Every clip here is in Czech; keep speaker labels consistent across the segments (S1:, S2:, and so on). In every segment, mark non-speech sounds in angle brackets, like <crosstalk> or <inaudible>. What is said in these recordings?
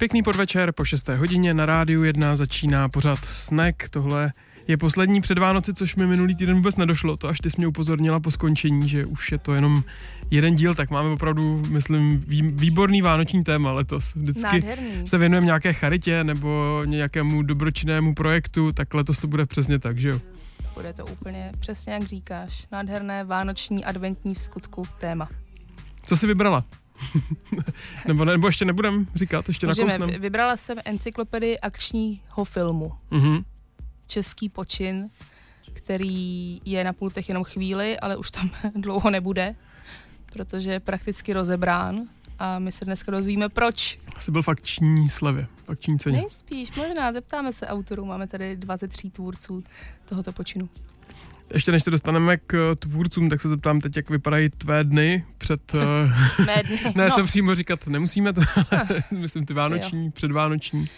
S1: Pěkný podvečer, po 6. hodině na rádiu 1 začíná pořád Snack. Tohle je poslední před Vánoci, což mi minulý týden vůbec nedošlo. To až ty jsi mě upozornila po skončení, že už je to jenom jeden díl, tak máme opravdu, myslím, výborný vánoční téma letos.
S2: Vždycky Nádherný.
S1: se věnujeme nějaké charitě nebo nějakému dobročinnému projektu, tak letos to bude přesně tak, že jo?
S2: Bude to úplně přesně jak říkáš. Nádherné vánoční adventní v skutku téma.
S1: Co jsi vybrala? <laughs> nebo, nebo ještě nebudem říkat, ještě
S2: Můžeme,
S1: nakousnem.
S2: Vybrala jsem encyklopedii akčního filmu. Mm-hmm. Český počin, který je na pultech jenom chvíli, ale už tam <laughs> dlouho nebude, protože je prakticky rozebrán a my se dneska dozvíme proč.
S1: Asi byl v akční slevě, v akční ceně.
S2: Nejspíš, možná, zeptáme se autorů, máme tady 23 tvůrců tohoto počinu.
S1: Ještě než se dostaneme k tvůrcům, tak se zeptám teď, jak vypadají tvé dny před...
S2: Eh, Mé dny. <laughs>
S1: ne, no. to přímo říkat nemusíme, to, ale <laughs> myslím ty vánoční, jo. předvánoční.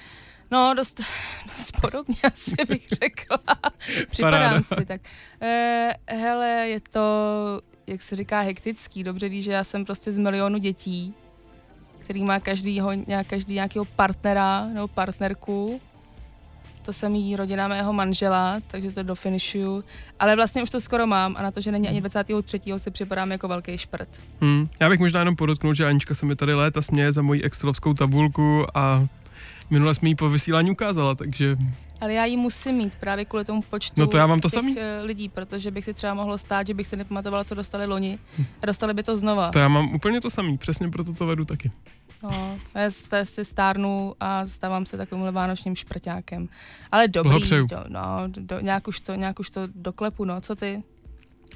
S2: No, dost, dost podobně <laughs> asi bych řekla. Připadám si tak. E, hele, je to, jak se říká, hektický. Dobře víš, že já jsem prostě z milionu dětí, který má každý, nějak, každý nějakého partnera nebo partnerku to samý rodina mého manžela, takže to dofinišuju. Ale vlastně už to skoro mám a na to, že není ani 23. si připadám jako velký šprt.
S1: Hmm. Já bych možná jenom podotknul, že Anička se mi tady léta směje za moji excelovskou tabulku a minule jsme ji po vysílání ukázala, takže
S2: ale já ji musím mít právě kvůli tomu počtu
S1: no to já mám to samý.
S2: Eh, lidí, protože bych si třeba mohlo stát, že bych si nepamatovala, co dostali loni a dostali by to znova.
S1: To já mám úplně to samý, přesně proto to vedu taky.
S2: No, já si stárnu a stávám se takovým vánočním šprťákem. Ale dobrý, do, no, do, nějak, už to, nějak už to doklepu, no, co ty?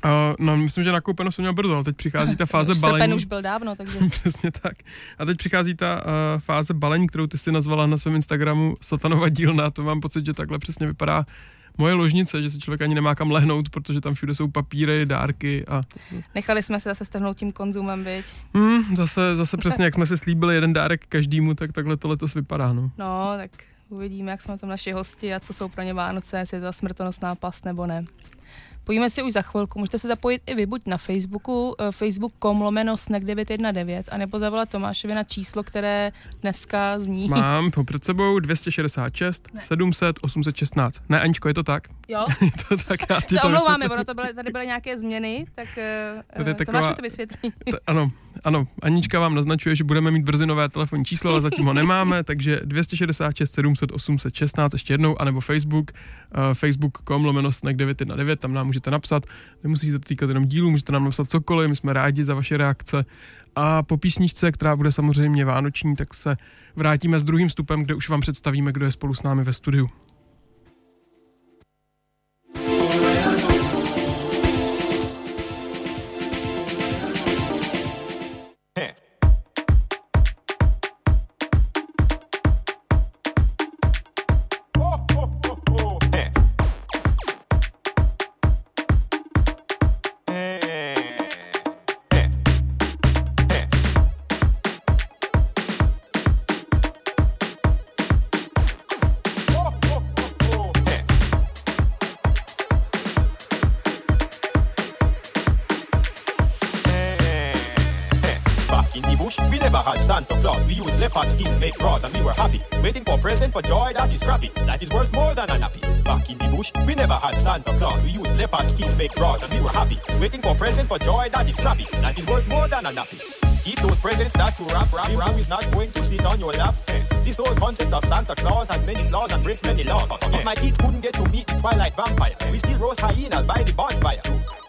S1: Uh, no, myslím, že nakoupeno jsem měl brzo, ale teď přichází ta <laughs> fáze balení. Srpen
S2: už byl dávno, takže... <laughs>
S1: Přesně tak. A teď přichází ta uh, fáze balení, kterou ty si nazvala na svém Instagramu Satanova dílna. To mám pocit, že takhle přesně vypadá moje ložnice, že si člověk ani nemá kam lehnout, protože tam všude jsou papíry, dárky a...
S2: Nechali jsme se zase strhnout tím konzumem, viď?
S1: Hmm, zase, zase přesně, jak jsme si slíbili jeden dárek každému, tak takhle to letos vypadá, no.
S2: No, tak uvidíme, jak jsme tam naši hosti a co jsou pro ně Vánoce, jestli je to smrtonosná past nebo ne. Pojíme si už za chvilku. Můžete se zapojit i vy, buď na Facebooku, eh, facebook.com lomeno snack919, anebo zavolat Tomášovi na číslo, které dneska zní.
S1: Mám před sebou 266 ne. 700 816. Ne, Aničko, je to tak?
S2: Jo. <laughs>
S1: je to tak, já
S2: ti se to omlouváme, ono to byly, tady byly nějaké změny, tak uh, tady taková, Tomáš mi to vysvětlí. <laughs>
S1: T- ano, ano, Anička vám naznačuje, že budeme mít brzy nové telefonní číslo, ale zatím ho nemáme, <laughs> takže 266 700 816 ještě jednou, anebo Facebook, uh, facebook.com lomeno snack919, tam nám můžete napsat, nemusí se to týkat jenom dílu, můžete nám napsat cokoliv, my jsme rádi za vaše reakce. A po písničce, která bude samozřejmě vánoční, tak se vrátíme s druhým vstupem, kde už vám představíme, kdo je spolu s námi ve studiu.
S3: Claus has many flaws and breaks many laws. If my kids couldn't get to meet the Twilight vampire, we still roast hyenas by the bonfire.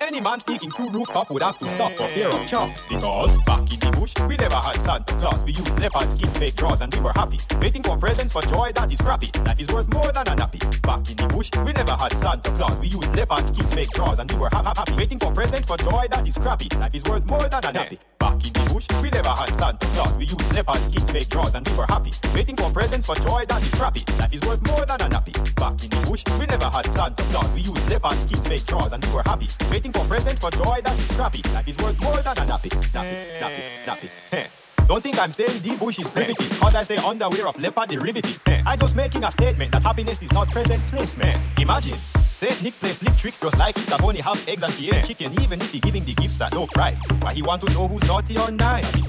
S3: Any man sneaking through rooftop would have to stop for fear of chop. Because back in the bush, we never had Santa Claus. We used leopard skins, make drawers, and we were happy. Waiting for presents for joy that is crappy. Life is worth more than a nappy. Back in the bush, we never had Santa Claus. We used leopard skins, make drawers, and we were ha- ha- happy. Waiting for presents for joy that is crappy. Life is worth more than a nappy. Back in bush, we never had Santa Claus. We used leopard skins, to make drawers, and we were happy. Waiting for presents for joy that is crappy. Life is worth more than a nappy. Back in the bush, we never had Santa Claus. We used leopard skins, to make drawers, and we were happy. Waiting for presents for joy that is crappy. Life is worth more than a nappy. Nappy, nappy, nappy. Hey. Don't think I'm saying the bush is primitive, cause I say underwear of leopard derivative. I just making a statement that happiness is not present place, man. Imagine, Saint Nick plays slick tricks just like Easter Bunny have eggs and she ain't chicken, even if he giving the gifts at no price. Why he want to know who's naughty or nice?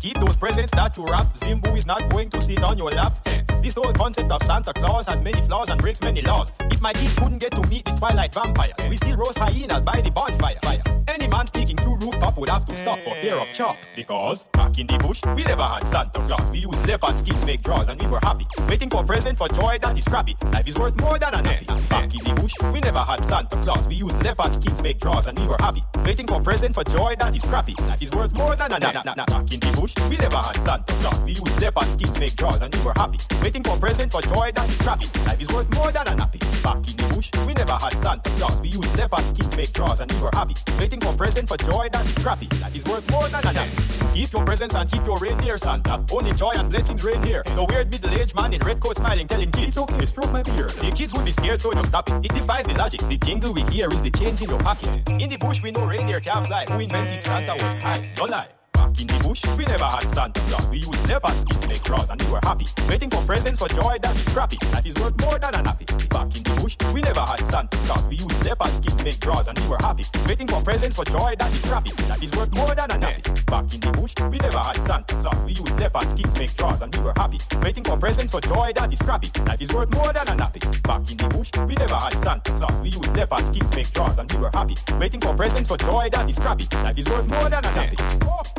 S3: Keep those presents that you wrap. Zimbu is not going to sit on your lap. This whole concept of Santa Claus has many flaws and breaks many laws. If my kids couldn't get to meet the Twilight vampires, we still roast hyenas by the bonfire. Fire. Any man sneaking through rooftop would have to stop for fear of chop. Because back in the bush, we never had Santa Claus. We used leopard skins to make drawers and we were happy. Waiting for present for joy that is crappy. Life is worth more than a nappy. Back in the bush, we never had Santa Claus. We used leopard skins to make drawers and we were happy. Waiting for present for joy that is crappy. Life is worth more than a nappy. Back in the bush, we never had Santa Claus. We used leopard skins to make drawers and we were happy. Waiting for present for joy that is scrappy. Life is worth more than a nappy. Back in the bush, we never had Santa Claus. We used leopard skins make drawers and we were happy. Waiting for present for joy that is scrappy. Life is worth more than a nappy. Keep your presents and keep your reindeer, Santa. Only joy and blessings reign here. No weird middle-aged man in red coat smiling, telling kids, okay, stroke my beard. The kids would be scared, so don't stop it. It defies the logic. The jingle we hear is the change in your pocket. In the bush, we know reindeer can't fly. Who invented Santa was high. Don't lie. In the bush, we never had Santa Claus. We used leopard skins to make drawers and we were happy. Waiting for presents for joy that is crappy. Life is worth more than a nappy. Back in the bush, we never had Santa Claus. We used leopard skins to make drawers and we were happy. Waiting for presents for joy that is crappy. Life is worth more than a nappy. Back in the bush, we never had Santa Claus. We used leopard skins to make drawers and we were happy. Waiting for presents for joy that is scrappy. Life is worth more than a nappy. Back in the bush, we never had Santa Claus. We used leopard skins to make drawers and we were happy. Waiting for presents for joy that is crappy. Life is worth more than a nappy.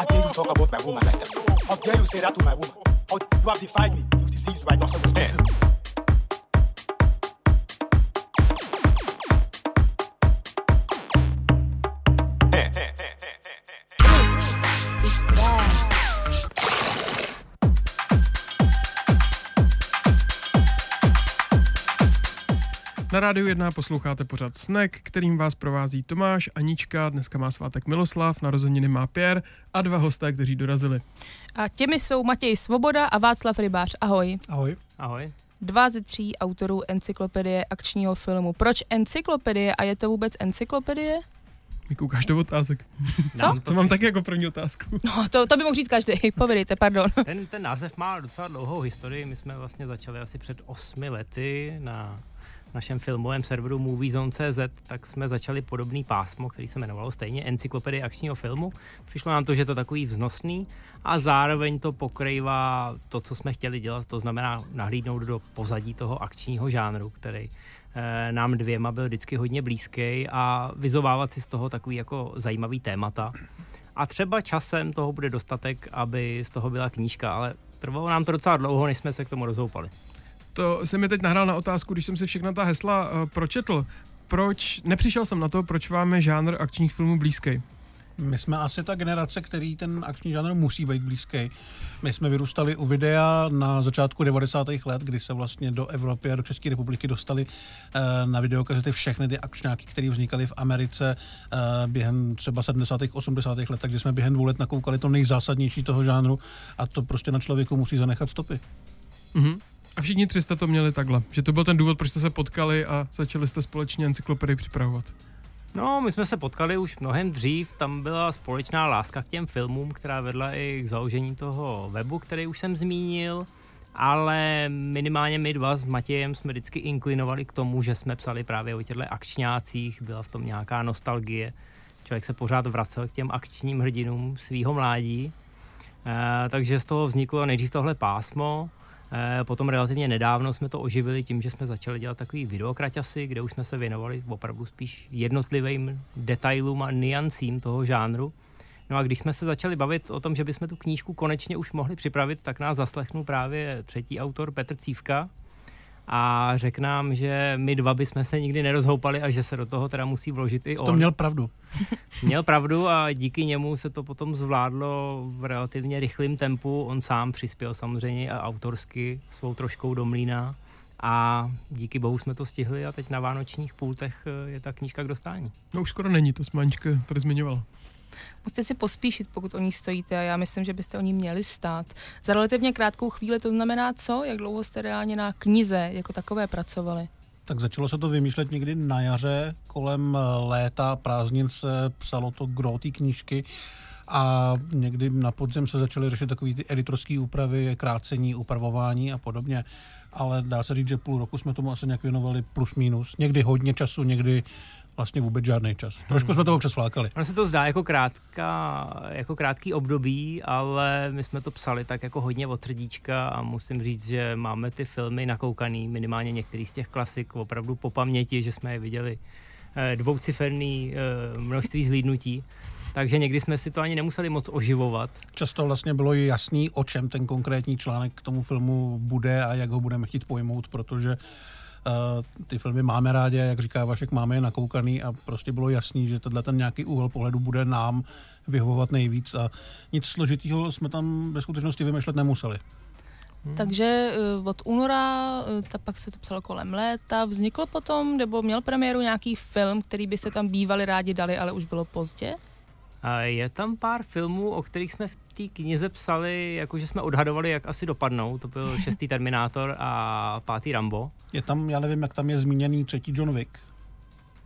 S3: How dare you talk about my woman like that? How dare you say that to my woman? How you have defied me, you diseased by not responsible.
S2: Eh.
S1: Na rádiu 1 posloucháte pořád Snack, kterým vás provází Tomáš, Anička, dneska má svátek Miloslav, narozeniny má Pierre a dva hosté, kteří dorazili.
S2: A těmi jsou Matěj Svoboda a Václav Rybář. Ahoj.
S4: Ahoj.
S5: Ahoj.
S2: Dva ze tří autorů encyklopedie akčního filmu. Proč encyklopedie a je to vůbec encyklopedie?
S1: Mi koukáš do otázek. <laughs>
S2: Co?
S1: To mám taky jako první otázku. <laughs>
S2: No, to, to by mohl říct každý. <laughs> Povědejte, pardon.
S5: Ten, ten název má docela dlouhou historii. My jsme vlastně začali asi před osmi lety na našem filmovém serveru MovieZone.cz, tak jsme začali podobný pásmo, který se jmenovalo stejně Encyklopedie akčního filmu. Přišlo nám to, že je to takový vznosný a zároveň to pokrývá to, co jsme chtěli dělat, to znamená nahlídnout do pozadí toho akčního žánru, který eh, nám dvěma byl vždycky hodně blízký a vyzovávat si z toho takový jako zajímavý témata. A třeba časem toho bude dostatek, aby z toho byla knížka, ale trvalo nám to docela dlouho, než jsme se k tomu rozhoupali.
S1: To se mi teď nahrál na otázku, když jsem si všechna ta hesla uh, pročetl. Proč, nepřišel jsem na to, proč vám je žánr akčních filmů blízký.
S4: My jsme asi ta generace, který ten akční žánr musí být blízký. My jsme vyrůstali u videa na začátku 90. let, kdy se vlastně do Evropy a do České republiky dostali eh, na videokazety všechny ty akčňáky, které vznikaly v Americe eh, během třeba 70. 80. let, takže jsme během dvou let nakoukali to nejzásadnější toho žánru a to prostě na člověku musí zanechat stopy.
S1: Mhm. A všichni tři jste to měli takhle, že to byl ten důvod, proč jste se potkali a začali jste společně encyklopedii připravovat.
S5: No, my jsme se potkali už mnohem dřív, tam byla společná láska k těm filmům, která vedla i k založení toho webu, který už jsem zmínil, ale minimálně my dva s Matějem jsme vždycky inklinovali k tomu, že jsme psali právě o těchto akčňácích, byla v tom nějaká nostalgie, člověk se pořád vracel k těm akčním hrdinům svýho mládí, e, takže z toho vzniklo nejdřív tohle pásmo, Potom relativně nedávno jsme to oživili tím, že jsme začali dělat takový videokraťasy, kde už jsme se věnovali opravdu spíš jednotlivým detailům a niancím toho žánru. No a když jsme se začali bavit o tom, že bychom tu knížku konečně už mohli připravit, tak nás zaslechnul právě třetí autor Petr Cívka a řekl nám, že my dva bychom se nikdy nerozhoupali a že se do toho teda musí vložit i on.
S4: To měl pravdu. <laughs>
S5: Měl pravdu a díky němu se to potom zvládlo v relativně rychlém tempu. On sám přispěl samozřejmě a autorsky svou troškou do mlína a díky bohu jsme to stihli a teď na vánočních pultech eh, je ta knížka k dostání.
S1: No už skoro není, to jsme Anička tady zmiňoval.
S2: Musíte si pospíšit, pokud o ní stojíte a já myslím, že byste o ní měli stát. Za relativně krátkou chvíli to znamená co? Jak dlouho jste reálně na knize jako takové pracovali?
S4: Tak začalo se to vymýšlet někdy na jaře, kolem léta, prázdnin se psalo to gro té knížky a někdy na podzem se začaly řešit takové ty editorské úpravy, krácení, upravování a podobně. Ale dá se říct, že půl roku jsme tomu asi nějak věnovali plus minus. Někdy hodně času, někdy vlastně vůbec žádný čas. Trošku jsme to občas flákali.
S5: Ono se to zdá jako, krátká, jako krátký období, ale my jsme to psali tak jako hodně od srdíčka a musím říct, že máme ty filmy nakoukaný, minimálně některý z těch klasik opravdu po paměti, že jsme je viděli eh, dvouciferný eh, množství zhlídnutí. Takže někdy jsme si to ani nemuseli moc oživovat.
S4: Často vlastně bylo jasný, o čem ten konkrétní článek k tomu filmu bude a jak ho budeme chtít pojmout, protože Uh, ty filmy máme rádi, jak říká Vašek, máme je nakoukaný a prostě bylo jasný, že tenhle ten nějaký úhel pohledu bude nám vyhovovat nejvíc a nic složitého jsme tam ve skutečnosti vymýšlet nemuseli.
S2: Hmm. Takže uh, od února, uh, ta pak se to psalo kolem léta, vznikl potom, nebo měl premiéru nějaký film, který by se tam bývali rádi dali, ale už bylo pozdě?
S5: Je tam pár filmů, o kterých jsme v té knize psali, jakože jsme odhadovali, jak asi dopadnou. To byl <laughs> šestý Terminátor a pátý Rambo.
S4: Je tam, já nevím, jak tam je zmíněný třetí John Wick.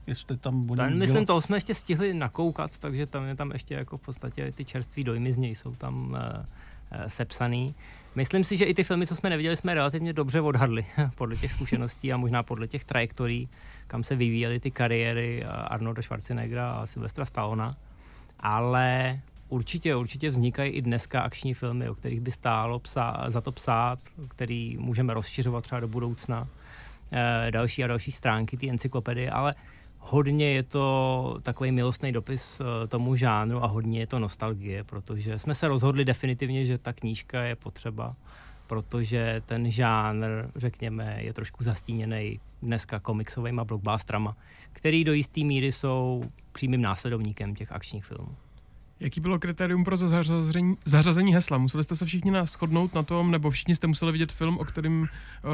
S4: Jestli tam
S5: bude. Tam, myslím, to jsme ještě stihli nakoukat, takže tam je tam ještě jako v podstatě ty čerství dojmy z něj jsou tam uh, uh, sepsaný. Myslím si, že i ty filmy, co jsme neviděli, jsme relativně dobře odhadli <laughs> podle těch zkušeností a možná podle těch trajektorií, kam se vyvíjely ty kariéry Arnolda Schwarzeneggera a Silvestra Stallona ale určitě, určitě vznikají i dneska akční filmy, o kterých by stálo psa, za to psát, který můžeme rozšiřovat třeba do budoucna. E, další a další stránky té encyklopedie, ale hodně je to takový milostný dopis e, tomu žánru a hodně je to nostalgie, protože jsme se rozhodli definitivně, že ta knížka je potřeba, protože ten žánr, řekněme, je trošku zastíněný dneska komiksovými blockbusterama, který do jisté míry jsou přímým následovníkem těch akčních filmů.
S1: Jaký bylo kritérium pro zařazení, zařazení hesla? Museli jste se všichni shodnout na tom, nebo všichni jste museli vidět film, o kterém uh,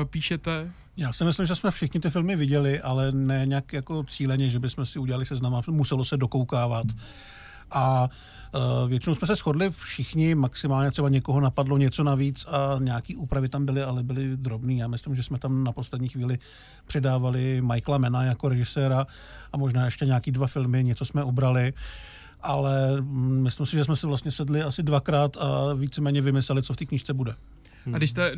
S1: píšete?
S4: Já si myslím, že jsme všichni ty filmy viděli, ale ne nějak jako cíleně, že bychom si udělali seznam, muselo se dokoukávat. A uh, většinou jsme se shodli všichni, maximálně třeba někoho napadlo něco navíc a nějaký úpravy tam byly, ale byly drobný. Já myslím, že jsme tam na poslední chvíli přidávali Michaela Mena jako režiséra a možná ještě nějaký dva filmy, něco jsme ubrali ale mm, myslím si, že jsme si vlastně sedli asi dvakrát a víceméně vymysleli, co v té knižce bude.
S1: A když, jste,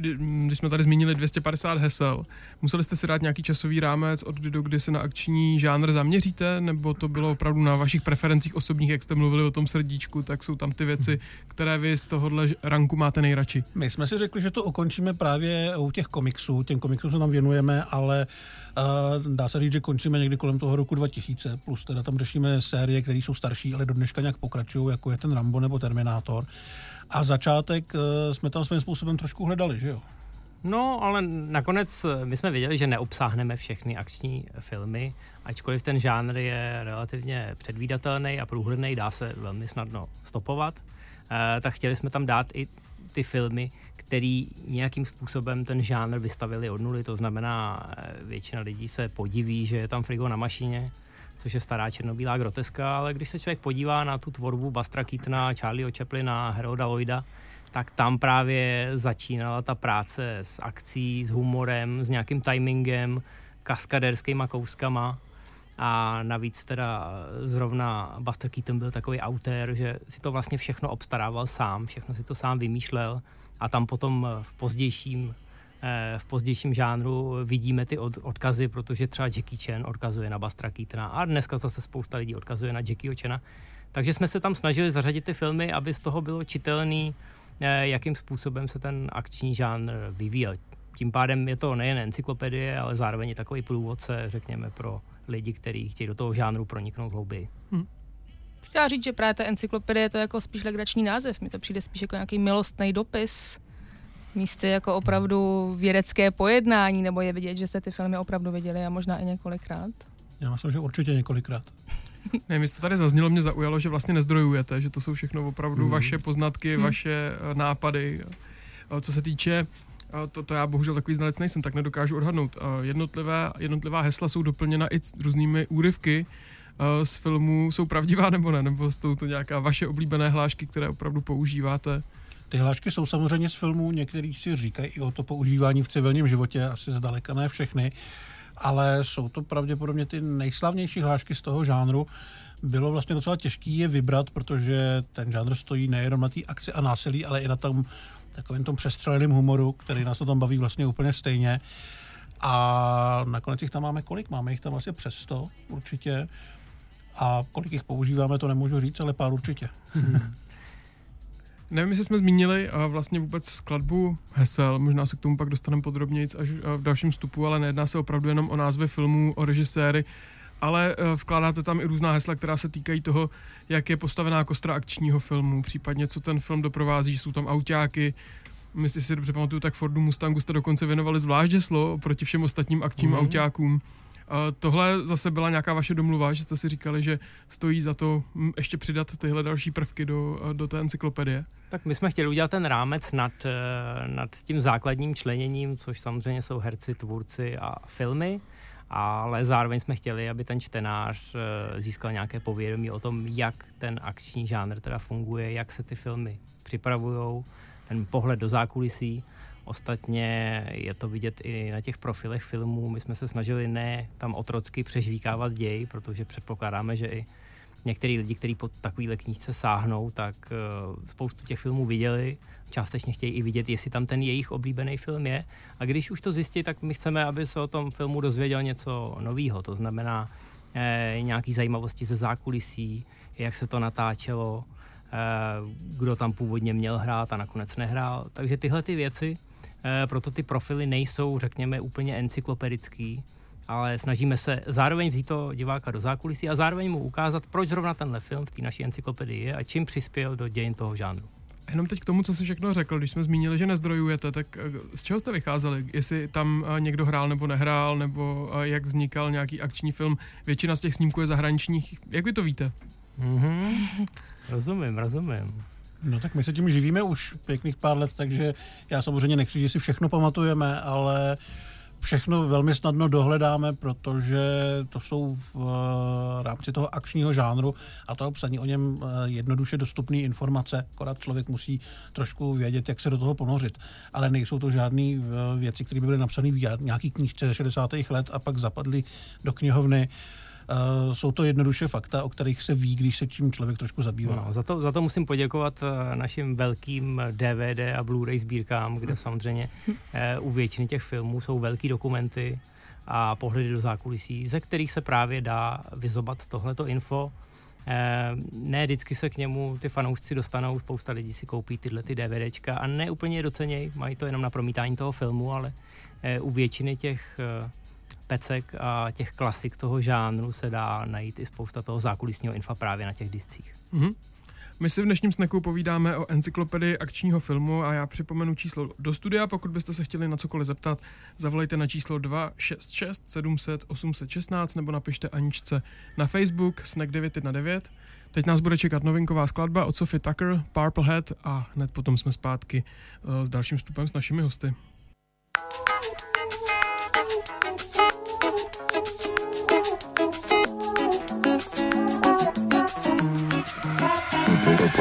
S1: když jsme tady zmínili 250 hesel, museli jste si dát nějaký časový rámec, od kdy do kdy se na akční žánr zaměříte, nebo to bylo opravdu na vašich preferencích osobních, jak jste mluvili o tom srdíčku, tak jsou tam ty věci, které vy z tohohle ranku máte nejradši?
S4: My jsme si řekli, že to ukončíme právě u těch komiksů, těm komiksům se tam věnujeme, ale uh, dá se říct, že končíme někdy kolem toho roku 2000, plus teda tam řešíme série, které jsou starší, ale do dneška nějak pokračují, jako je ten Rambo nebo Terminátor. A začátek eh, jsme tam svým způsobem trošku hledali, že jo?
S5: No, ale nakonec eh, my jsme věděli, že neobsáhneme všechny akční filmy, ačkoliv ten žánr je relativně předvídatelný a průhledný, dá se velmi snadno stopovat, eh, tak chtěli jsme tam dát i ty filmy, který nějakým způsobem ten žánr vystavili od nuly, to znamená, většina lidí se podiví, že je tam frigo na mašině, což je stará černobílá groteska, ale když se člověk podívá na tu tvorbu Bastra Keatona, Charlieho Chaplina, Heroda Lloyda, tak tam právě začínala ta práce s akcí, s humorem, s nějakým timingem, kaskaderskýma kouskama. A navíc teda zrovna Buster Keaton byl takový autér, že si to vlastně všechno obstarával sám, všechno si to sám vymýšlel a tam potom v pozdějším v pozdějším žánru vidíme ty od, odkazy, protože třeba Jackie Chan odkazuje na Bastra Keatona a dneska zase spousta lidí odkazuje na Jackie Chana. Takže jsme se tam snažili zařadit ty filmy, aby z toho bylo čitelný, eh, jakým způsobem se ten akční žánr vyvíjel. Tím pádem je to nejen encyklopedie, ale zároveň i takový průvodce, řekněme, pro lidi, kteří chtějí do toho žánru proniknout hlouběji. Hmm.
S2: Chtěla říct, že právě ta encyklopedie je to jako spíš legrační název. Mi to přijde spíš jako nějaký milostný dopis místy jako opravdu vědecké pojednání, nebo je vidět, že jste ty filmy opravdu viděli a možná i několikrát?
S4: Já myslím, že určitě několikrát. <laughs>
S1: Ne, mi to tady zaznělo, mě zaujalo, že vlastně nezdrojujete, že to jsou všechno opravdu hmm. vaše poznatky, hmm. vaše eh, nápady. Co se týče to, to já bohužel takový znalec nejsem, tak nedokážu odhadnout. Jednotlivé, jednotlivá hesla jsou doplněna i různými úryvky z filmů. Jsou pravdivá nebo ne? Nebo jsou to nějaká vaše oblíbené hlášky, které opravdu používáte?
S4: Ty hlášky jsou samozřejmě z filmů, některý si říkají i o to používání v civilním životě, asi zdaleka ne všechny, ale jsou to pravděpodobně ty nejslavnější hlášky z toho žánru. Bylo vlastně docela těžké je vybrat, protože ten žánr stojí nejenom na té akci a násilí, ale i na tom takovým tom přestřeleným humoru, který nás to tam baví vlastně úplně stejně. A nakonec jich tam máme kolik? Máme jich tam vlastně přes 100 určitě. A kolik jich používáme, to nemůžu říct, ale pár určitě.
S1: Nevím, jestli jsme zmínili a vlastně vůbec skladbu hesel, možná se k tomu pak dostaneme podrobněji až v dalším vstupu, ale nejedná se opravdu jenom o názvy filmů, o režiséry, ale uh, vkládáte tam i různá hesla, která se týkají toho, jak je postavená kostra akčního filmu, případně co ten film doprovází, jsou tam autáky, Myslím si dobře pamatuju, tak Fordu Mustangu jste dokonce věnovali zvlášť heslo proti všem ostatním akčním mm. autákům. Tohle zase byla nějaká vaše domluva, že jste si říkali, že stojí za to hm, ještě přidat tyhle další prvky do, do té encyklopedie?
S5: Tak my jsme chtěli udělat ten rámec nad, eh, nad tím základním členěním, což samozřejmě jsou herci, tvůrci a filmy ale zároveň jsme chtěli, aby ten čtenář eh, získal nějaké povědomí o tom, jak ten akční žánr teda funguje, jak se ty filmy připravují, ten pohled do zákulisí. Ostatně je to vidět i na těch profilech filmů. My jsme se snažili ne tam otrocky přežvíkávat děj, protože předpokládáme, že i některý lidi, kteří po takovýhle knížce sáhnou, tak uh, spoustu těch filmů viděli, částečně chtějí i vidět, jestli tam ten jejich oblíbený film je. A když už to zjistí, tak my chceme, aby se o tom filmu dozvěděl něco nového. To znamená eh, nějaký zajímavosti ze zákulisí, jak se to natáčelo, eh, kdo tam původně měl hrát a nakonec nehrál. Takže tyhle ty věci, eh, proto ty profily nejsou, řekněme, úplně encyklopedický, ale snažíme se zároveň vzít to diváka do zákulisí a zároveň mu ukázat, proč zrovna tenhle film v té naší encyklopedii je a čím přispěl do dějin toho žánru.
S1: Jenom teď k tomu, co jsi všechno řekl, když jsme zmínili, že nezdrojujete, tak eh, z čeho jste vycházeli? Jestli tam eh, někdo hrál nebo nehrál, nebo eh, jak vznikal nějaký akční film? Většina z těch snímků je zahraničních. Jak vy to víte?
S5: Mm-hmm. Rozumím, rozumím.
S4: No tak my se tím živíme už pěkných pár let, takže já samozřejmě nechci, že si všechno pamatujeme, ale všechno velmi snadno dohledáme, protože to jsou v eh, rámci toho akčního žánru a to psaní o něm eh, jednoduše dostupné informace, akorát člověk musí trošku vědět, jak se do toho ponořit. Ale nejsou to žádné eh, věci, které by byly napsané v nějaký knížce 60. let a pak zapadly do knihovny. Jsou to jednoduše fakta, o kterých se ví, když se čím člověk trošku zabývá.
S5: No, za, to, za to musím poděkovat uh, našim velkým DVD a Blu-ray sbírkám, kde samozřejmě uh, u většiny těch filmů jsou velký dokumenty a pohledy do zákulisí, ze kterých se právě dá vyzobat tohleto info. Ne vždycky se k němu ty fanoušci dostanou, spousta lidí si koupí tyhle ty DVDčka a ne úplně docenějí, mají to jenom na promítání toho filmu, ale u většiny těch pecek a těch klasik toho žánru se dá najít i spousta toho zákulisního infa právě na těch discích.
S1: Mm-hmm. My si v dnešním sneku povídáme o encyklopedii akčního filmu a já připomenu číslo do studia. Pokud byste se chtěli na cokoliv zeptat, zavolejte na číslo 266 700 816 nebo napište Aničce na Facebook Snack 919. Teď nás bude čekat novinková skladba od Sophie Tucker, Purple Head a hned potom jsme zpátky uh, s dalším vstupem s našimi hosty.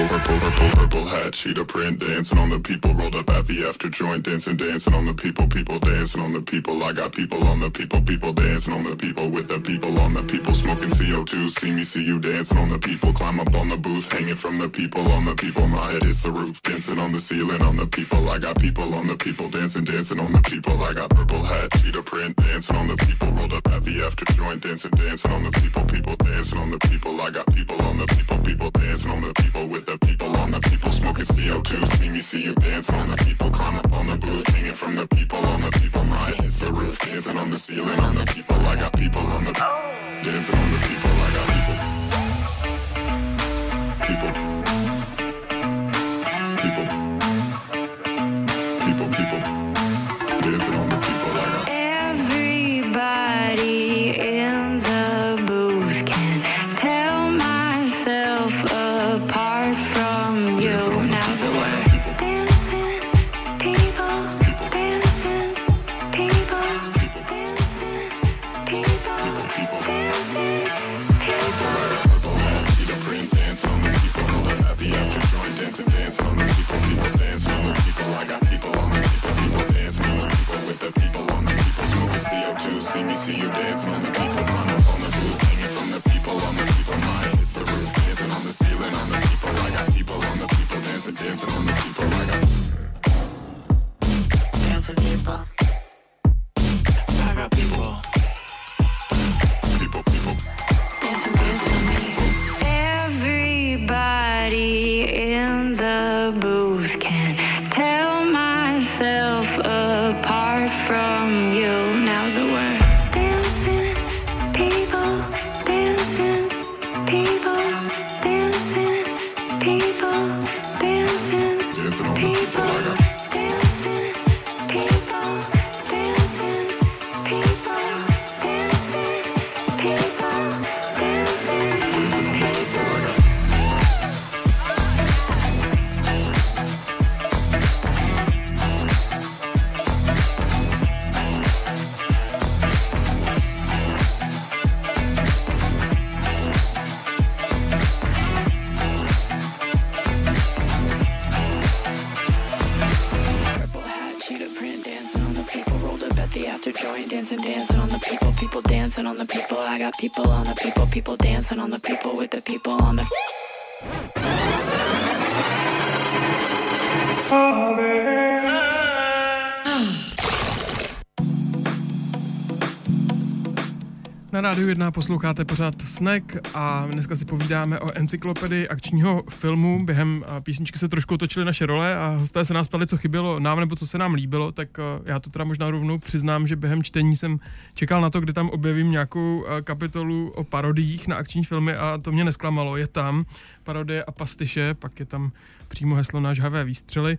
S1: Purple, purple, purple hat, cheetah print, dancing on the people, rolled up at the after joint, dancing, dancing on the people, people dancing on the people. I got people on the people, people dancing on the people, with the people on the people, smoking CO2. See me, see you dancing on the people, climb up on the booth, hanging from the people on the people. My head is the roof, dancing on the ceiling on the people. I got people on the people, dancing, dancing on the people. I got purple hat, cheetah print, dancing on the people, rolled up at the after joint, dancing, dancing on the people, people dancing on the people. I got people on the people, people dancing on the people with the people on the people smoking CO2. See me, see you dance on the people. Climb up on the booth, hanging from the people on the people. My head's the roof, dancing on the ceiling on the people. I got people on the dancing on the people. I got. People. People. People.
S6: Dancing on the people with the people
S1: rádiu 1 posloucháte pořád Snack a dneska si povídáme o encyklopedii akčního filmu. Během a, písničky se trošku otočily naše role a hosté se nás ptali, co chybělo nám nebo co se nám líbilo, tak a, já to teda možná rovnou přiznám, že během čtení jsem čekal na to, kdy tam objevím nějakou a, kapitolu o parodiích na akční filmy a to mě nesklamalo. Je tam parodie a pastiše, pak je tam přímo heslo na žhavé výstřely.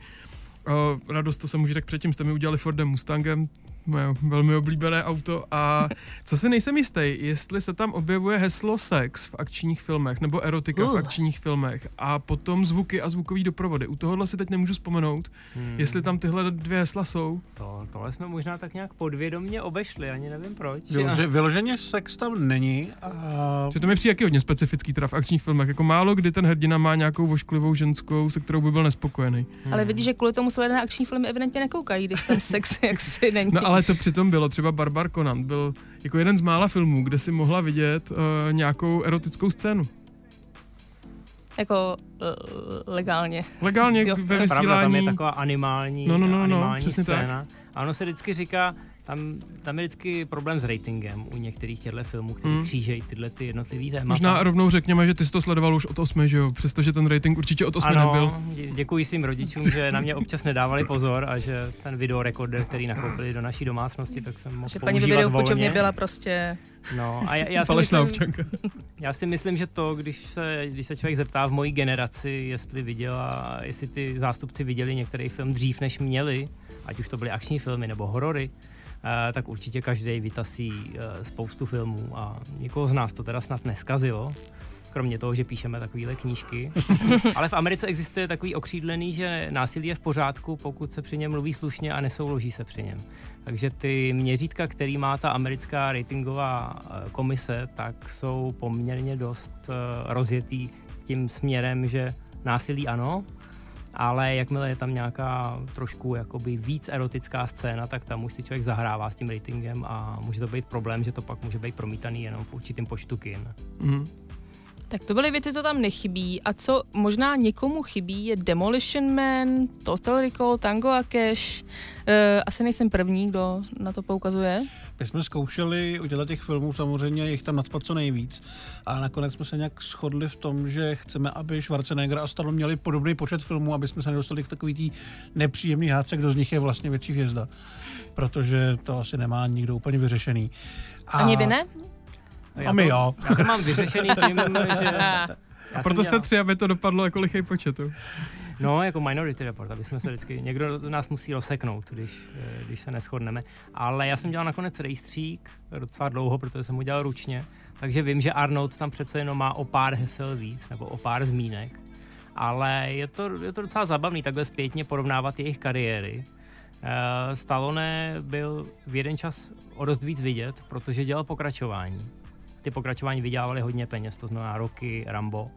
S1: Radost, to jsem můžu tak předtím, jste mi udělali Fordem Mustangem, moje velmi oblíbené auto. A co si nejsem jistý, jestli se tam objevuje heslo sex v akčních filmech nebo erotika uh. v akčních filmech a potom zvuky a zvukový doprovody. U tohohle si teď nemůžu vzpomenout, hmm. jestli tam tyhle dvě hesla jsou.
S5: To, tohle jsme možná tak nějak podvědomně obešli, ani nevím proč.
S4: Vylože, vyloženě sex tam není. A...
S1: To mi přijde jaký hodně specifický teda v akčních filmech. Jako málo kdy ten hrdina má nějakou vošklivou ženskou, se kterou by byl nespokojený.
S2: Ale vidíš, že kvůli tomu se na akční filmy evidentně nekoukají, když ten sex <laughs> jaksi není.
S1: No ale to přitom bylo, třeba Barbar Conan byl jako jeden z mála filmů, kde si mohla vidět uh, nějakou erotickou scénu.
S2: Jako uh, legálně.
S1: Legálně
S2: Jo.
S1: ve
S5: je pravda, tam je
S1: vysílání.
S5: taková animální,
S1: No, no, no, no,
S5: animální
S1: přesně tak.
S5: scéna. A ono se vždycky říká, tam, tam je vždycky problém s ratingem u některých těchto filmů, který
S1: Hmm.
S5: křížejí tyhle ty jednotlivý témata.
S1: Možná rovnou řekněme, že ty jsi to sledoval už od 8, že jo? Přestože ten rating určitě od 8 nebyl.
S5: ano, dě- děkuji svým rodičům, že na mě občas nedávali pozor a že ten videorekorder, který nakoupili do naší domácnosti, tak jsem mohl
S2: Že paní
S5: volně.
S2: byla prostě...
S5: No, a já, já, si
S1: Falešná
S5: myslím,
S1: občanka. <laughs>
S5: já si myslím, že to, když se, když se člověk zeptá v mojí generaci, jestli viděla, jestli ty zástupci viděli některý film dřív, než měli, ať už to byly akční filmy nebo horory, tak určitě každý vytasí eh, spoustu filmů a někoho z nás to teda snad neskazilo. Kromě toho, že píšeme takovéhle knížky. <laughs> Ale v Americe existuje takový okřídlený, že násilí je v pořádku, pokud se při něm mluví slušně a nesouloží se při něm. Takže ty měřítka, který má ta americká ratingová eh, komise, tak jsou poměrně dost eh, rozjetý tím směrem, že násilí ano, ale jakmile je tam nějaká trošku jakoby víc erotická scéna, tak tam už si člověk zahrává s tím ratingem a může to být problém, že to pak může být promítaný jenom v určitým počtu kin.
S1: Mhm.
S2: Tak to byly věci, co tam nechybí. A co možná někomu chybí, je Demolition Man, Total Recall, Tango a Cash. E, asi nejsem první, kdo na to poukazuje.
S4: My jsme zkoušeli udělat těch filmů, samozřejmě jich tam nadspat co nejvíc, a nakonec jsme se nějak shodli v tom, že chceme, aby Schwarzenegger a Stallone měli podobný počet filmů, aby jsme se nedostali k takový tý nepříjemný hádce, kdo z nich je vlastně větší hvězda. Protože to asi nemá nikdo úplně vyřešený. A,
S2: Ani vy ne?
S4: A my jo.
S5: Já to mám vyřešený tím, že... <laughs> já
S1: Proto jste tři, aby to dopadlo jako lichý počet.
S5: No, jako Minority Report, aby jsme se vždycky, někdo nás musí rozseknout, když, eh, když se neschodneme. Ale já jsem dělal nakonec rejstřík docela dlouho, protože jsem ho dělal ručně, takže vím, že Arnold tam přece jenom má o pár hesel víc, nebo o pár zmínek. Ale je to, je to docela zabavný takhle zpětně porovnávat jejich kariéry. Uh, Stallone byl v jeden čas o dost víc vidět, protože dělal pokračování. Ty pokračování vydělávaly hodně peněz, to znamená Rocky, Rambo.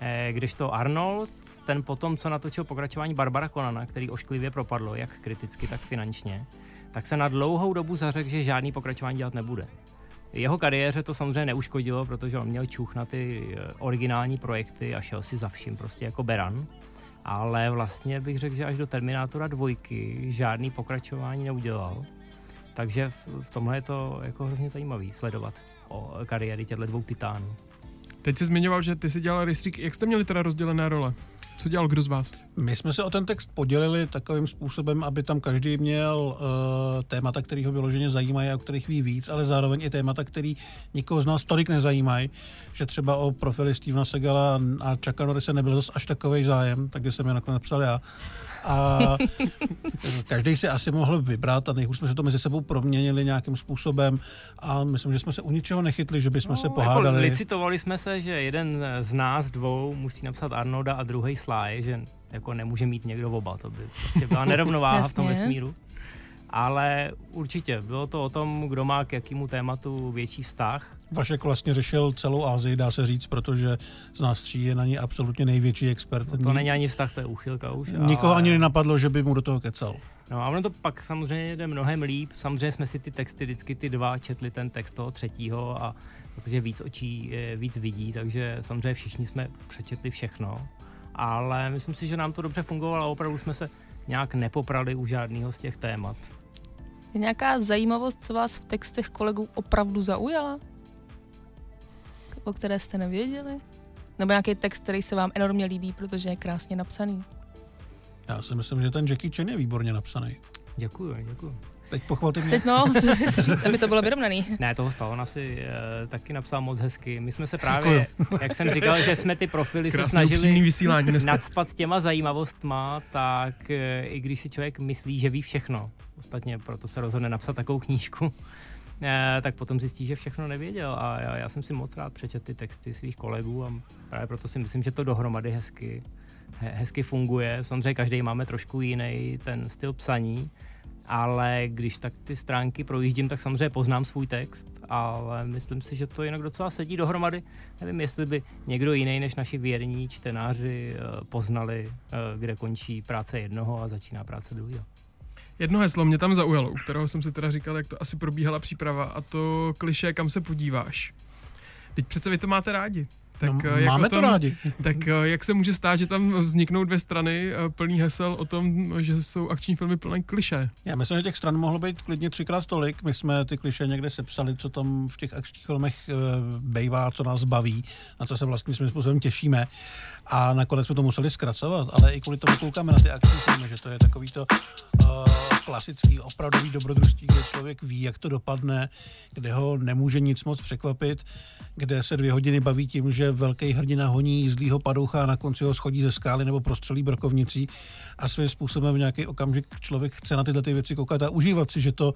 S5: Eh, když to Arnold, ten potom, co natočil pokračování Barbara Konana, který ošklivě propadlo, jak kriticky, tak finančně, tak se na dlouhou dobu zařekl, že žádný pokračování dělat nebude. Jeho kariéře to samozřejmě neuškodilo, protože on měl čuch na ty eh, originální projekty a šel si za vším prostě jako beran. Ale vlastně bych řekl, že až do Terminátora dvojky žádný pokračování neudělal. Takže v tomhle je to jako hrozně zajímavý sledovat o kariéry těchto dvou titánů.
S1: Teď jsi zmiňoval, že ty jsi dělal rejstřík. Jak jste měli teda rozdělené role? Co dělal kdo z vás?
S4: My jsme se o ten text podělili takovým způsobem, aby tam každý měl uh, témata, který ho vyloženě zajímají a o kterých ví víc, ale zároveň i témata, který nikoho z nás tolik nezajímají, že třeba o profily Stevena Segala a Chucka Norrise nebyl zase až takový zájem, takže jsem je nakonec napsal já. A každý si asi mohl vybrat a nejhůř jsme se to mezi sebou proměnili nějakým způsobem a myslím, že jsme se u ničeho nechytli, že bychom no, se jako pohádali.
S5: Jako licitovali jsme se, že jeden z nás dvou musí napsat Arnolda a druhý Sly, že jako nemůže mít někdo oba, to by prostě byla nerovnováha v tom vesmíru. Ale určitě, bylo to o tom, kdo má k jakému tématu větší vztah.
S4: Vašek vlastně řešil celou Ázii, dá se říct, protože z nás tří je na ní absolutně největší expert.
S5: No to není ani vztah, to je úchylka už.
S4: Nikoho ale... ani nenapadlo, že by mu do toho kecal.
S5: No a ono to pak samozřejmě jde mnohem líp. Samozřejmě jsme si ty texty vždycky ty dva četli ten text toho třetího a protože víc očí víc vidí, takže samozřejmě všichni jsme přečetli všechno. Ale myslím si, že nám to dobře fungovalo a opravdu jsme se nějak nepoprali u žádného z těch témat.
S2: Je nějaká zajímavost, co vás v textech kolegů opravdu zaujala? O které jste nevěděli? Nebo nějaký text, který se vám enormně líbí, protože je krásně napsaný?
S4: Já si myslím, že ten Jackie Chan je výborně napsaný.
S5: Děkuju, děkuju.
S4: Teď pochvalte mě.
S2: Teď no, <laughs> říct, aby to bylo vyrovnaný.
S5: Ne, toho stalo na si e, taky napsal moc hezky. My jsme se právě, Děkuju. jak jsem říkal, že jsme ty profily se snažili
S1: vysílání
S5: nadspat těma zajímavostma, tak e, i když si člověk myslí, že ví všechno, ostatně proto se rozhodne napsat takovou knížku, e, tak potom zjistí, že všechno nevěděl a já, já jsem si moc rád přečet ty texty svých kolegů a právě proto si myslím, že to dohromady hezky, he, hezky funguje. Samozřejmě každý máme trošku jiný ten styl psaní, ale když tak ty stránky projíždím, tak samozřejmě poznám svůj text, ale myslím si, že to jinak docela sedí dohromady. Nevím, jestli by někdo jiný než naši věrní čtenáři eh, poznali, eh, kde končí práce jednoho a začíná práce druhého.
S1: Jedno heslo mě tam zaujalo, u kterého jsem si teda říkal, jak to asi probíhala příprava, a to kliše, kam se podíváš. Teď přece vy to máte rádi.
S4: Tak, no, jak máme tom, to rádi. <laughs>
S1: Tak eh, jak se může stát, že tam vzniknou dvě strany eh, plný hesel o tom, že jsou akční filmy plné kliše?
S4: Já myslím, že těch stran mohlo být klidně třikrát tolik. My jsme ty kliše někde sepsali, co tam v těch akčních filmech e, bejvá, co nás baví, na co se vlastně svým způsobem těšíme. A nakonec jsme to museli zkracovat, ale i kvůli tomu koukáme na ty akční filmy, že to je takový to uh, klasický, opravdový dobrodružství, kde člověk ví, jak to dopadne, kde ho nemůže nic moc překvapit, kde se dvě hodiny baví tím, že velký hrdina honí zlýho padoucha a na konci ho schodí ze skály nebo prostřelí brokovnicí a svým způsobem v nějaký okamžik člověk chce na tyhle ty věci koukat a užívat si, že to,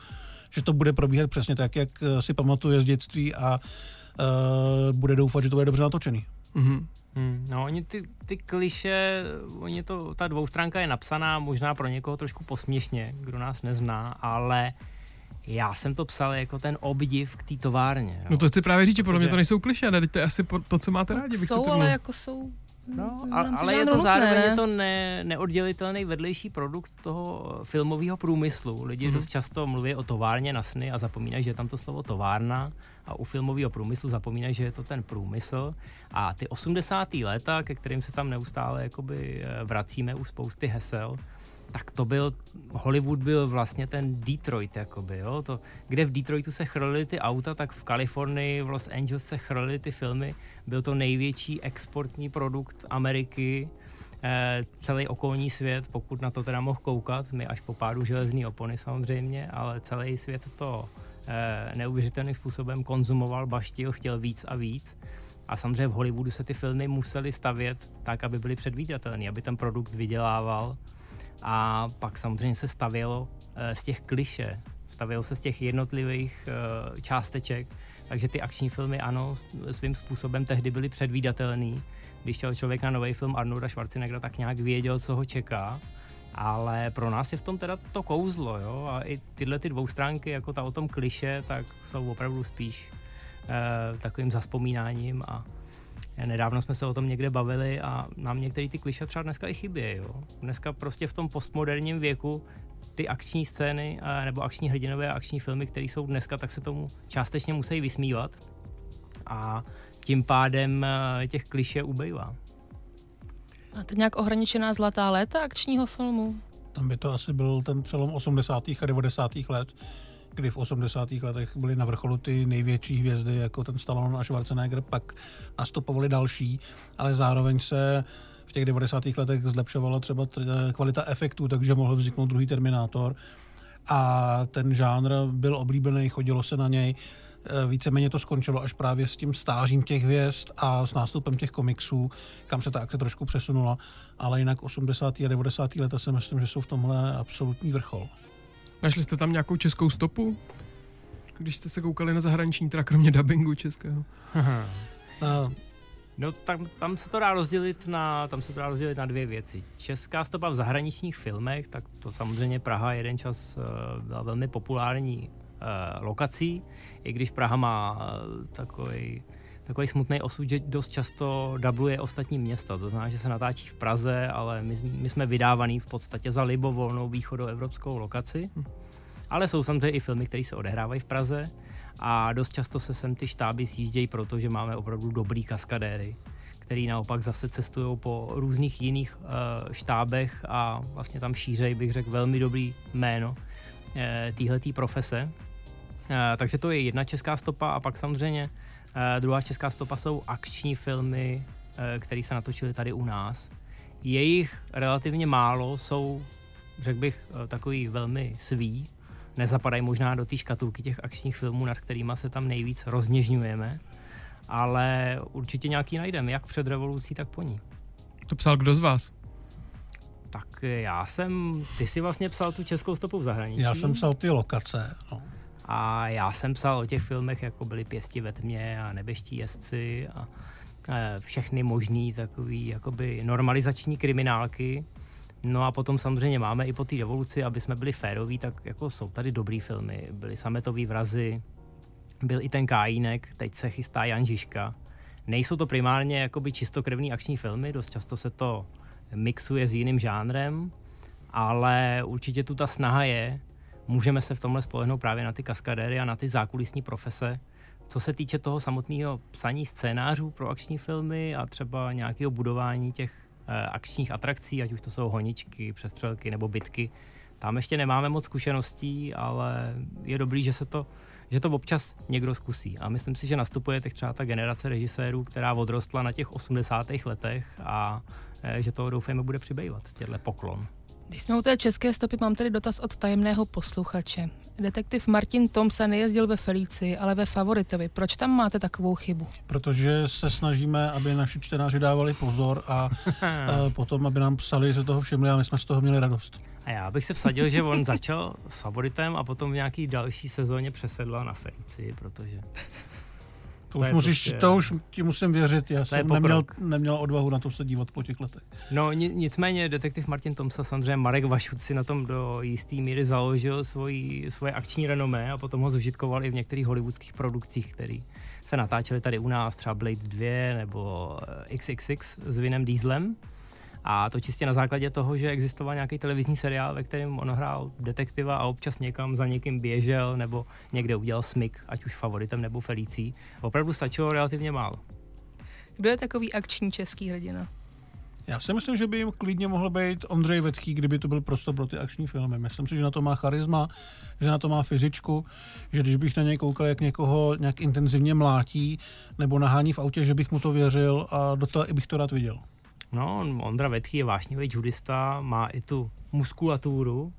S4: že to bude probíhat přesně tak, jak si pamatuje z dětství a uh, bude doufat, že to bude dobře natočený.
S5: Mm-hmm. Hmm, no, oni ty, ty kliše, oni to, ta dvoustránka je napsaná možná pro někoho trošku posměšně, kdo nás nezná, ale já jsem to psal jako ten obdiv k té továrně. Jo.
S1: No to chci právě říct, že podle mě to nejsou kliše, ne? To je asi to, co máte rádi.
S2: Jsou, ale jako jsou
S5: No, a, ale je to zároveň ne? je to ne, neoddělitelný vedlejší produkt toho filmového průmyslu. Lidi mm-hmm. dost často mluví o továrně na sny a zapomínají, že je tam to slovo továrna a u filmového průmyslu zapomínají, že je to ten průmysl. A ty 80. léta, ke kterým se tam neustále jakoby eh, vracíme u spousty hesel, tak to byl, Hollywood byl vlastně ten Detroit, jakoby, jo? To, kde v Detroitu se chrlily ty auta, tak v Kalifornii, v Los Angeles se chrlily ty filmy. Byl to největší exportní produkt Ameriky, eh, celý okolní svět, pokud na to teda mohl koukat, my až po pádu železní opony samozřejmě, ale celý svět to eh, neuvěřitelným způsobem konzumoval, baštil, chtěl víc a víc. A samozřejmě v Hollywoodu se ty filmy musely stavět tak, aby byly předvídatelné, aby ten produkt vydělával. A pak samozřejmě se stavělo z těch kliše, stavělo se z těch jednotlivých částeček, takže ty akční filmy, ano, svým způsobem tehdy byly předvídatelný. Když šel člověk na nový film Arnolda Schwarzeneggera, tak nějak věděl, co ho čeká. Ale pro nás je v tom teda to kouzlo, jo? A i tyhle ty dvou stránky, jako ta o tom kliše, tak jsou opravdu spíš eh, takovým zaspomínáním a Nedávno jsme se o tom někde bavili a nám některé ty kliše třeba dneska i chybí. Jo? Dneska prostě v tom postmoderním věku ty akční scény nebo akční hrdinové a akční filmy, které jsou dneska, tak se tomu částečně musí vysmívat a tím pádem eh, těch kliše ubejvá.
S2: Máte nějak ohraničená zlatá léta akčního filmu?
S4: Tam by to asi byl ten přelom 80. a 90. let, kdy v 80. letech byly na vrcholu ty největší hvězdy, jako ten Stallone a Schwarzenegger, pak nastupovali další, ale zároveň se v těch 90. letech zlepšovala třeba kvalita efektů, takže mohl vzniknout druhý Terminátor a ten žánr byl oblíbený, chodilo se na něj. E, víceméně to skončilo až právě s tím stářím těch hvězd a s nástupem těch komiksů, kam se ta akce trošku přesunula, ale jinak 80. a 90. leta si myslím, že jsou v tomhle absolutní vrchol.
S1: Našli jste tam nějakou českou stopu? Když jste se koukali na zahraniční, teda kromě dubbingu českého?
S5: no, no tam, tam, se to dá rozdělit na, tam se to dá rozdělit na dvě věci. Česká stopa v zahraničních filmech, tak to samozřejmě Praha jeden čas uh, byla velmi populární uh, lokací, i když Praha má uh, takový takový smutný osud, že dost často dubluje ostatní města. To znamená, že se natáčí v Praze, ale my, my jsme vydávaný v podstatě za libovolnou východoevropskou lokaci. Ale jsou samozřejmě i filmy, které se odehrávají v Praze a dost často se sem ty štáby sjíždějí, protože máme opravdu dobrý kaskadéry, který naopak zase cestují po různých jiných uh, štábech a vlastně tam šířejí, bych řekl, velmi dobrý jméno uh, téhletý profese. Uh, takže to je jedna česká stopa a pak samozřejmě Uh, druhá česká stopa jsou akční filmy, uh, které se natočily tady u nás. Jejich relativně málo jsou, řekl bych, uh, takový velmi svý. Nezapadají možná do té škatulky těch akčních filmů, nad kterými se tam nejvíc rozněžňujeme, ale určitě nějaký najdeme, jak před revolucí, tak po ní.
S1: To psal kdo z vás?
S5: Tak já jsem, ty si vlastně psal tu českou stopu v zahraničí.
S4: Já jsem psal ty lokace, no.
S5: A já jsem psal o těch filmech, jako byly Pěsti ve tmě a Nebeští jezdci a všechny možný takový jakoby normalizační kriminálky. No a potom samozřejmě máme i po té revoluci, aby jsme byli féroví, tak jako jsou tady dobrý filmy. Byly Sametový vrazy, byl i ten Kájínek, teď se chystá Jan Žižka. Nejsou to primárně jakoby čistokrevný akční filmy, dost často se to mixuje s jiným žánrem, ale určitě tu ta snaha je můžeme se v tomhle spolehnout právě na ty kaskadéry a na ty zákulisní profese. Co se týče toho samotného psaní scénářů pro akční filmy a třeba nějakého budování těch eh, akčních atrakcí, ať už to jsou honičky, přestřelky nebo bitky, tam ještě nemáme moc zkušeností, ale je dobrý, že se to, že to občas někdo zkusí. A myslím si, že nastupuje teď třeba ta generace režisérů, která odrostla na těch 80. letech a eh, že toho doufejme bude přibývat, těhle poklon.
S2: Když jsme u té české stopy, mám tady dotaz od tajemného posluchače. Detektiv Martin Tomsa nejezdil ve Felici, ale ve Favoritovi. Proč tam máte takovou chybu?
S4: Protože se snažíme, aby naši čtenáři dávali pozor a, a <laughs> potom, aby nám psali, že se toho všimli a my jsme z toho měli radost.
S5: A já bych se vsadil, že on začal s favoritem a potom v nějaký další sezóně přesedla na Felici, protože
S4: to, už, musíš, prostě, to už ti musím věřit, já jsem neměl, neměl odvahu na to se dívat po těch letech.
S5: No nicméně detektiv Martin Tomsa, samozřejmě Marek Vašut si na tom do jistý míry založil svoji, svoje akční renomé a potom ho zužitkoval i v některých hollywoodských produkcích, které se natáčely tady u nás, třeba Blade 2 nebo XXX s Vinem Dieslem. A to čistě na základě toho, že existoval nějaký televizní seriál, ve kterém on hrál detektiva a občas někam za někým běžel nebo někde udělal smyk, ať už favoritem nebo Felicí. Opravdu stačilo relativně málo.
S2: Kdo je takový akční český hrdina?
S4: Já si myslím, že by jim klidně mohl být Ondřej Vetchý, kdyby to byl prostor pro ty akční filmy. Myslím si, že na to má charisma, že na to má fyzičku, že když bych na něj koukal, jak někoho nějak intenzivně mlátí nebo nahání v autě, že bych mu to věřil a do toho i bych to rád viděl.
S5: No, Ondra Vetchý je vášnivý judista, má i tu muskulaturu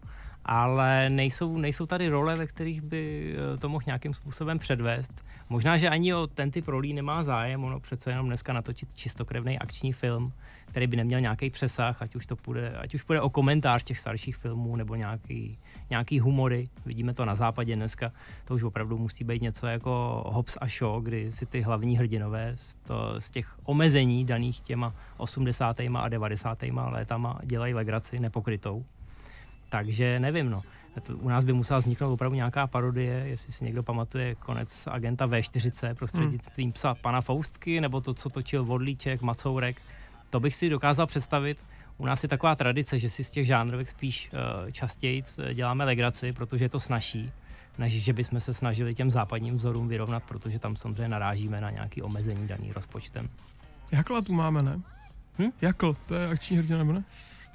S5: ale nejsou, nejsou tady role, ve kterých by eh, to mohl nějakým způsobem předvést. Možná, že ani o ten typ rolí nemá zájem, ono přece jenom dneska natočit čistokrevný akční film, který by neměl nějaký přesah, ať už to půjde, ať už půjde o komentář těch starších filmů nebo nějaký, nějaký humory. Vidíme to na západě dneska. To už opravdu musí být něco jako Hobbs a Shaw, kdy si ty hlavní hrdinové z, to, z těch omezení daných těma 80. a 90. létama dělají legraci nepokrytou. Takže nevím, no. U nás by musela vzniknout opravdu nějaká parodie, jestli si někdo pamatuje konec agenta V40 prostřednictvím psa pana Faustky, nebo to, co točil Vodlíček, Macourek. To bych si dokázal představit. U nás je taková tradice, že si z těch žánrovek spíš uh, častěji děláme legraci, protože je to snaží, než že bychom se snažili těm západním vzorům vyrovnat, protože tam samozřejmě narážíme na nějaký omezení daný rozpočtem.
S1: Jakla tu máme, ne? Hm? Jakl, to je akční hrdina, nebo ne?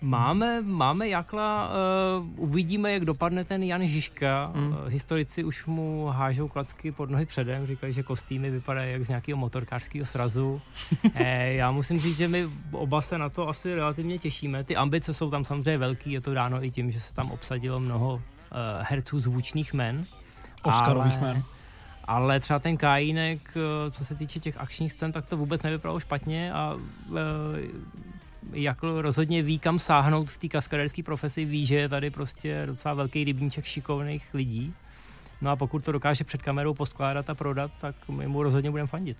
S5: Máme, máme Jakla, uh, uvidíme, jak dopadne ten Jan Žižka. Mm. Uh, historici už mu hážou klacky pod nohy předem, říkají, že kostýmy vypadají jak z nějakého motorkářského srazu. <laughs> e, já musím říct, že my oba se na to asi relativně těšíme. Ty ambice jsou tam samozřejmě velký, je to dáno i tím, že se tam obsadilo mnoho uh, herců zvučných men.
S4: Oscarových ale... men
S5: ale třeba ten Kajínek, co se týče těch akčních scén, tak to vůbec nevypadalo špatně a jako rozhodně ví, kam sáhnout v té kaskaderské profesi, ví, že je tady prostě docela velký rybníček šikovných lidí. No a pokud to dokáže před kamerou poskládat a prodat, tak my mu rozhodně budeme fandit.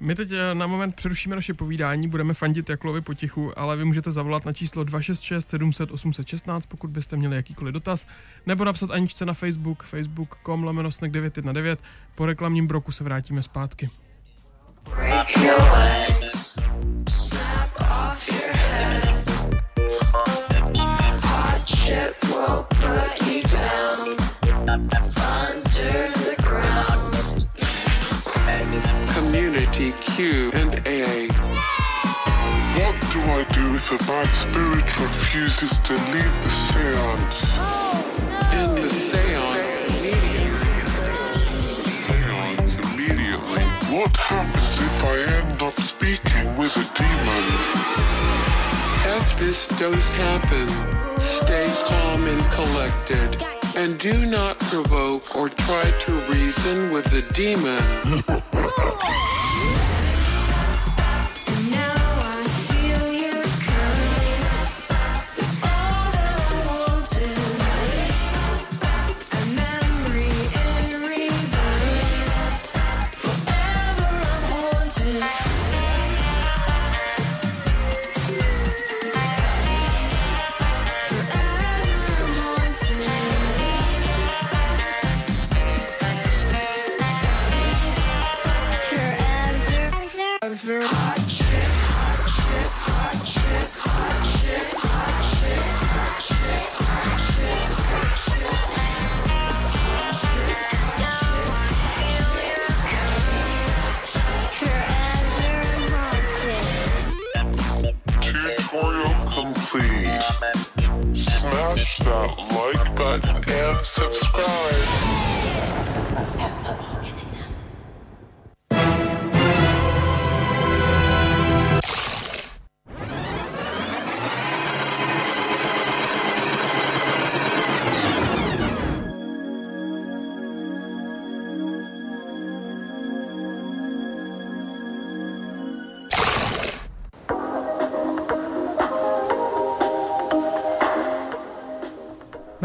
S1: My teď eh, na moment přerušíme naše povídání, budeme fandit Jaklovi potichu, ale vy můžete zavolat na číslo 266 700 816, pokud byste měli jakýkoliv dotaz, nebo napsat Aničce na Facebook, facebook.com lomeno 919. Po reklamním broku se vrátíme zpátky. Break your legs. Q and A. What do I do if bad spirit refuses to leave the seance? This does happen, stay calm and collected. And do not provoke or try to reason with the demon. <laughs>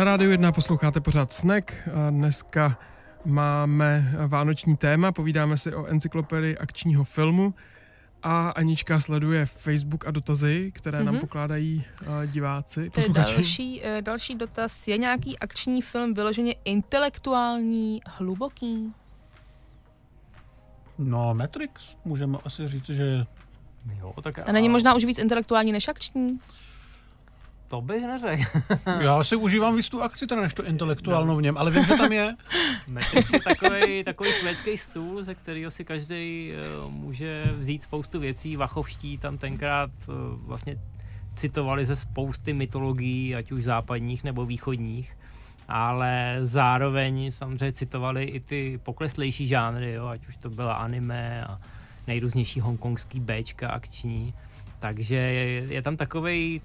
S1: Na rádiu 1 posloucháte pořád Snack. A dneska máme vánoční téma, povídáme si o encyklopedii akčního filmu a Anička sleduje Facebook a dotazy, které mm-hmm. nám mhm. pokládají uh, diváci,
S2: posluchači. Další, uh, další dotaz. Je nějaký akční film vyloženě intelektuální, hluboký?
S4: No, Matrix, můžeme asi říct, že...
S2: Jo, tak a... a není možná už víc intelektuální než akční?
S5: To bych neřekl. <laughs>
S4: Já si užívám víc tu akci, teda než to intelektuálno v něm, ale vím, že tam je. <laughs>
S5: Matrix je takový, takový švédský stůl, ze kterého si každý uh, může vzít spoustu věcí. Vachovští tam tenkrát uh, vlastně citovali ze spousty mytologií, ať už západních nebo východních, ale zároveň samozřejmě citovali i ty pokleslejší žánry, jo, ať už to byla anime a nejrůznější hongkongský Bčka akční. Takže je, je tam takový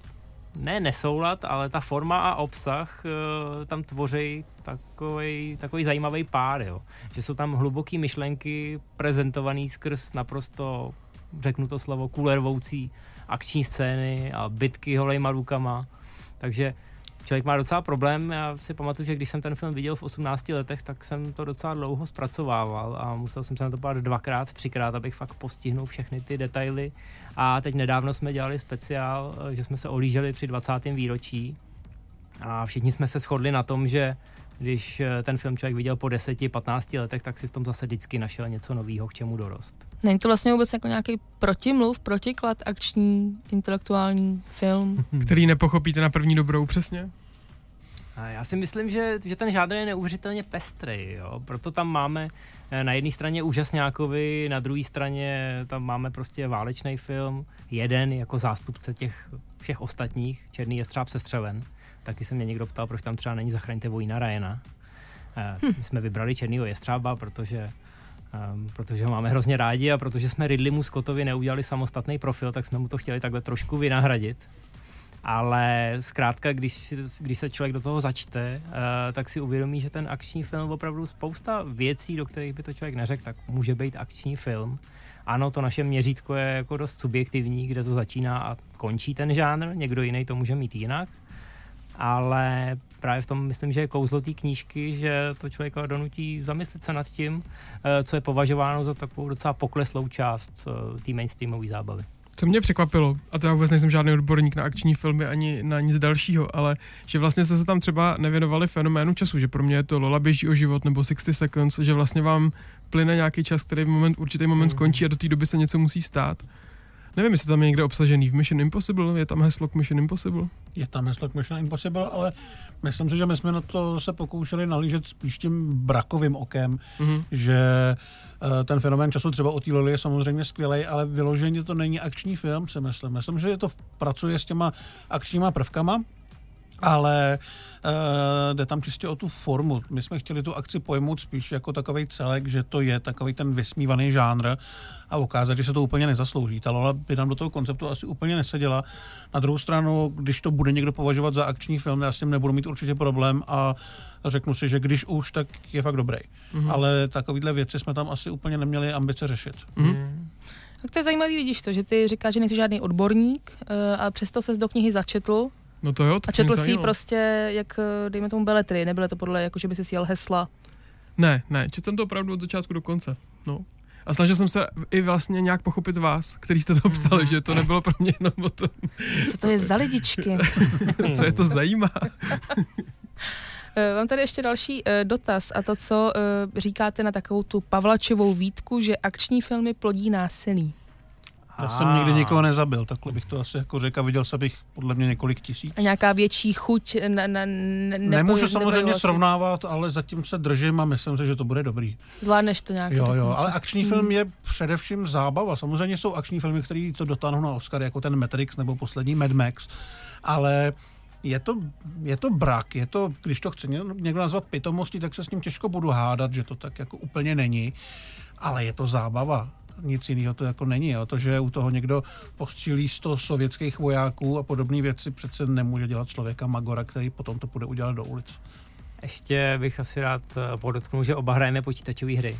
S5: ne nesoulad, ale ta forma a obsah uh, tam tvoří takový, takový zajímavý pár, jo. Že jsou tam hluboké myšlenky prezentované skrz naprosto, řeknu to slovo, kulervoucí akční scény a bitky holejma rukama. Takže člověk má docela problém. Já si pamatuju, že když jsem ten film viděl v 18 letech, tak jsem to docela dlouho zpracovával a musel jsem se na to pát dvakrát, třikrát, abych fakt postihnul všechny ty detaily. A teď nedávno jsme dělali speciál, že jsme se olíželi při 20. výročí a všichni jsme se shodli na tom, že když ten film člověk viděl po 10-15 letech, tak si v tom zase vždycky našel něco nového, k čemu dorost.
S2: Není to vlastně vůbec jako nějaký protimluv, protiklad, akční, intelektuální film?
S1: Který nepochopíte na první dobrou přesně?
S5: Já si myslím, že, že ten žádný je neuvěřitelně pestrý, jo? proto tam máme eh, na jedné straně úžasňákovi, na druhé straně tam máme prostě válečný film, jeden jako zástupce těch všech ostatních, Černý jestřáb sestřelen. Taky se mě někdo ptal, proč tam třeba není Zachraňte vojína Ryana. Hm. My jsme vybrali Černýho jestřába, protože Um, protože ho máme hrozně rádi a protože jsme Ridley Scottovi neudělali samostatný profil, tak jsme mu to chtěli takhle trošku vynahradit. Ale zkrátka, když, když se člověk do toho začte, uh, tak si uvědomí, že ten akční film opravdu spousta věcí, do kterých by to člověk neřekl, tak může být akční film. Ano, to naše měřítko je jako dost subjektivní, kde to začíná a končí ten žánr, někdo jiný to může mít jinak, ale právě v tom myslím, že je kouzlo té knížky, že to člověka donutí zamyslet se nad tím, eh, co je považováno za takovou docela pokleslou část eh, té mainstreamové zábavy.
S1: Co mě překvapilo, a to já vůbec nejsem žádný odborník na akční filmy ani na nic dalšího, ale že vlastně jste se tam třeba nevěnovali fenoménu času, že pro mě je to Lola běží o život nebo 60 Seconds, že vlastně vám plyne nějaký čas, který v moment, určitý moment skončí a do té doby se něco musí stát. Nevím, jestli tam je někde obsažený v Mission Impossible, je tam heslo k Mission Impossible?
S4: Je tam heslo k Mission Impossible, ale myslím si, že my jsme na to se pokoušeli nalížet spíš tím brakovým okem, mm-hmm. že ten fenomén času třeba o té je samozřejmě skvělý, ale vyloženě to není akční film, si myslím. Myslím, že to pracuje s těma akčníma prvkama, ale uh, jde tam čistě o tu formu. My jsme chtěli tu akci pojmout spíš jako takový celek, že to je takový ten vysmívaný žánr a ukázat, že se to úplně nezaslouží. Ta Lola by nám do toho konceptu asi úplně neseděla. Na druhou stranu, když to bude někdo považovat za akční film, já s tím nebudu mít určitě problém a řeknu si, že když už, tak je fakt dobrý. Mm-hmm. Ale takovýhle věci jsme tam asi úplně neměli ambice řešit. Mm-hmm.
S2: Tak to je zajímavý, vidíš to, že ty říkáš, že nejsi žádný odborník, uh, ale přesto se do knihy začetl
S1: No to jo, to
S2: A četl si prostě, jak eh, dejme tomu beletry, nebylo to podle, jako že by si jel hesla?
S1: Ne, ne, četl jsem to opravdu od začátku do konce. No. A snažil jsem se i vlastně nějak pochopit vás, který jste to psali, mm-hmm. že to nebylo pro mě jenom o tom.
S2: Co to je za lidičky? <laughs>
S1: Co je to zajímá? <laughs>
S2: Eh, mám tady ještě další uh, dotaz a to, co říkáte na takovou tu Pavlačovou výtku, že akční filmy plodí násilí.
S4: Já jsem nikdy nikoho nezabil, takhle bych to asi jako řekl. Viděl jsem bych podle mě několik tisíc.
S2: A nějaká větší chuť na, na,
S4: ne, Nemůžu samozřejmě asi. srovnávat, ale zatím se držím a myslím si, že to bude dobrý.
S2: Zvládneš to nějak.
S4: Jo, jo, ale akční hmm. film je především zábava. Samozřejmě jsou akční filmy, které to dotáhnou na Oscar, jako ten Matrix nebo poslední Mad Max, ale je to, je to brak, je to, když to chce někdo nazvat pitomostí, tak se s ním těžko budu hádat, že to tak jako úplně není, ale je to zábava nic jiného to jako není. Jo. To, že u toho někdo postřílí 100 sovětských vojáků a podobné věci, přece nemůže dělat člověka Magora, který potom to bude udělat do ulic.
S5: Ještě bych asi rád eh, podotknul, že oba hrajeme počítačové hry.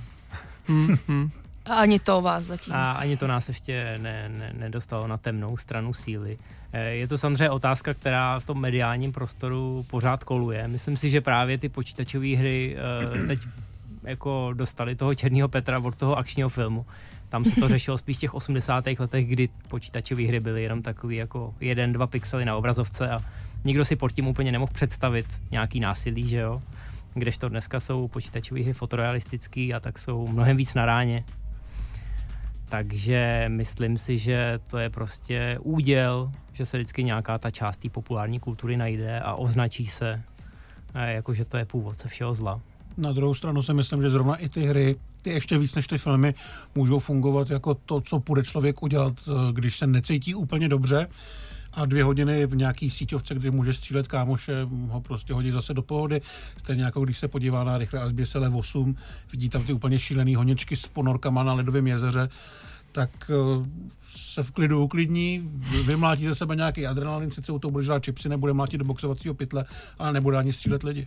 S2: A ani to vás zatím.
S5: A ani to nás ještě ne, ne, nedostalo na temnou stranu síly. Eh, je to samozřejmě otázka, která v tom mediálním prostoru pořád koluje. Myslím si, že právě ty počítačové hry eh, teď jako dostali toho Černého Petra od toho akčního filmu. Tam se to řešilo spíš v těch 80. letech, kdy počítačové hry byly jenom takový jako jeden, dva pixely na obrazovce a nikdo si pod tím úplně nemohl představit nějaký násilí, že jo. Kdežto dneska jsou počítačové hry fotorealistický a tak jsou mnohem víc na ráně. Takže myslím si, že to je prostě úděl, že se vždycky nějaká ta část té populární kultury najde a označí se, jako že to je původce všeho zla.
S4: Na druhou stranu si myslím, že zrovna i ty hry, ty ještě víc než ty filmy, můžou fungovat jako to, co bude člověk udělat, eh, když se necítí úplně dobře a dvě hodiny v nějaký síťovce, kdy může střílet kámoše, ho prostě hodit zase do pohody. Stejně jako když se podívá na rychle a zběsele 8, vidí tam ty úplně šílený honičky s ponorkama na ledovém jezeře, tak uh, se v klidu uklidní, vymlátí ze sebe nějaký adrenalin, sice u toho bude žrát čipsy, nebude mlátit do boxovacího pytle, ale nebude ani střílet lidi.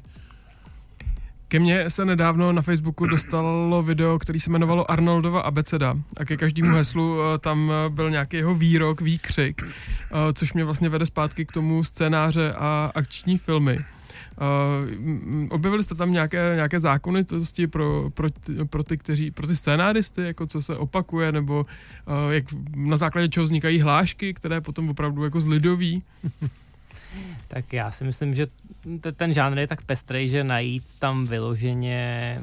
S1: Ke mně se nedávno na Facebooku dostalo video, který se jmenovalo Arnoldova abeceda a ke každému heslu eh, tam eh, byl nějaký jeho výrok, výkřik, eh, což mě vlastně vede zpátky k tomu scénáře a akční filmy. Uh, objevili jste tam nějaké, nějaké zákonitosti pro, pro, pro, ty, kteří, pro ty scénáristy, jako co se opakuje, nebo uh, jak, na základě čeho vznikají hlášky, které potom opravdu jako zlidoví?
S5: Tak já si myslím, že ten žánr je tak pestrý, že najít tam vyloženě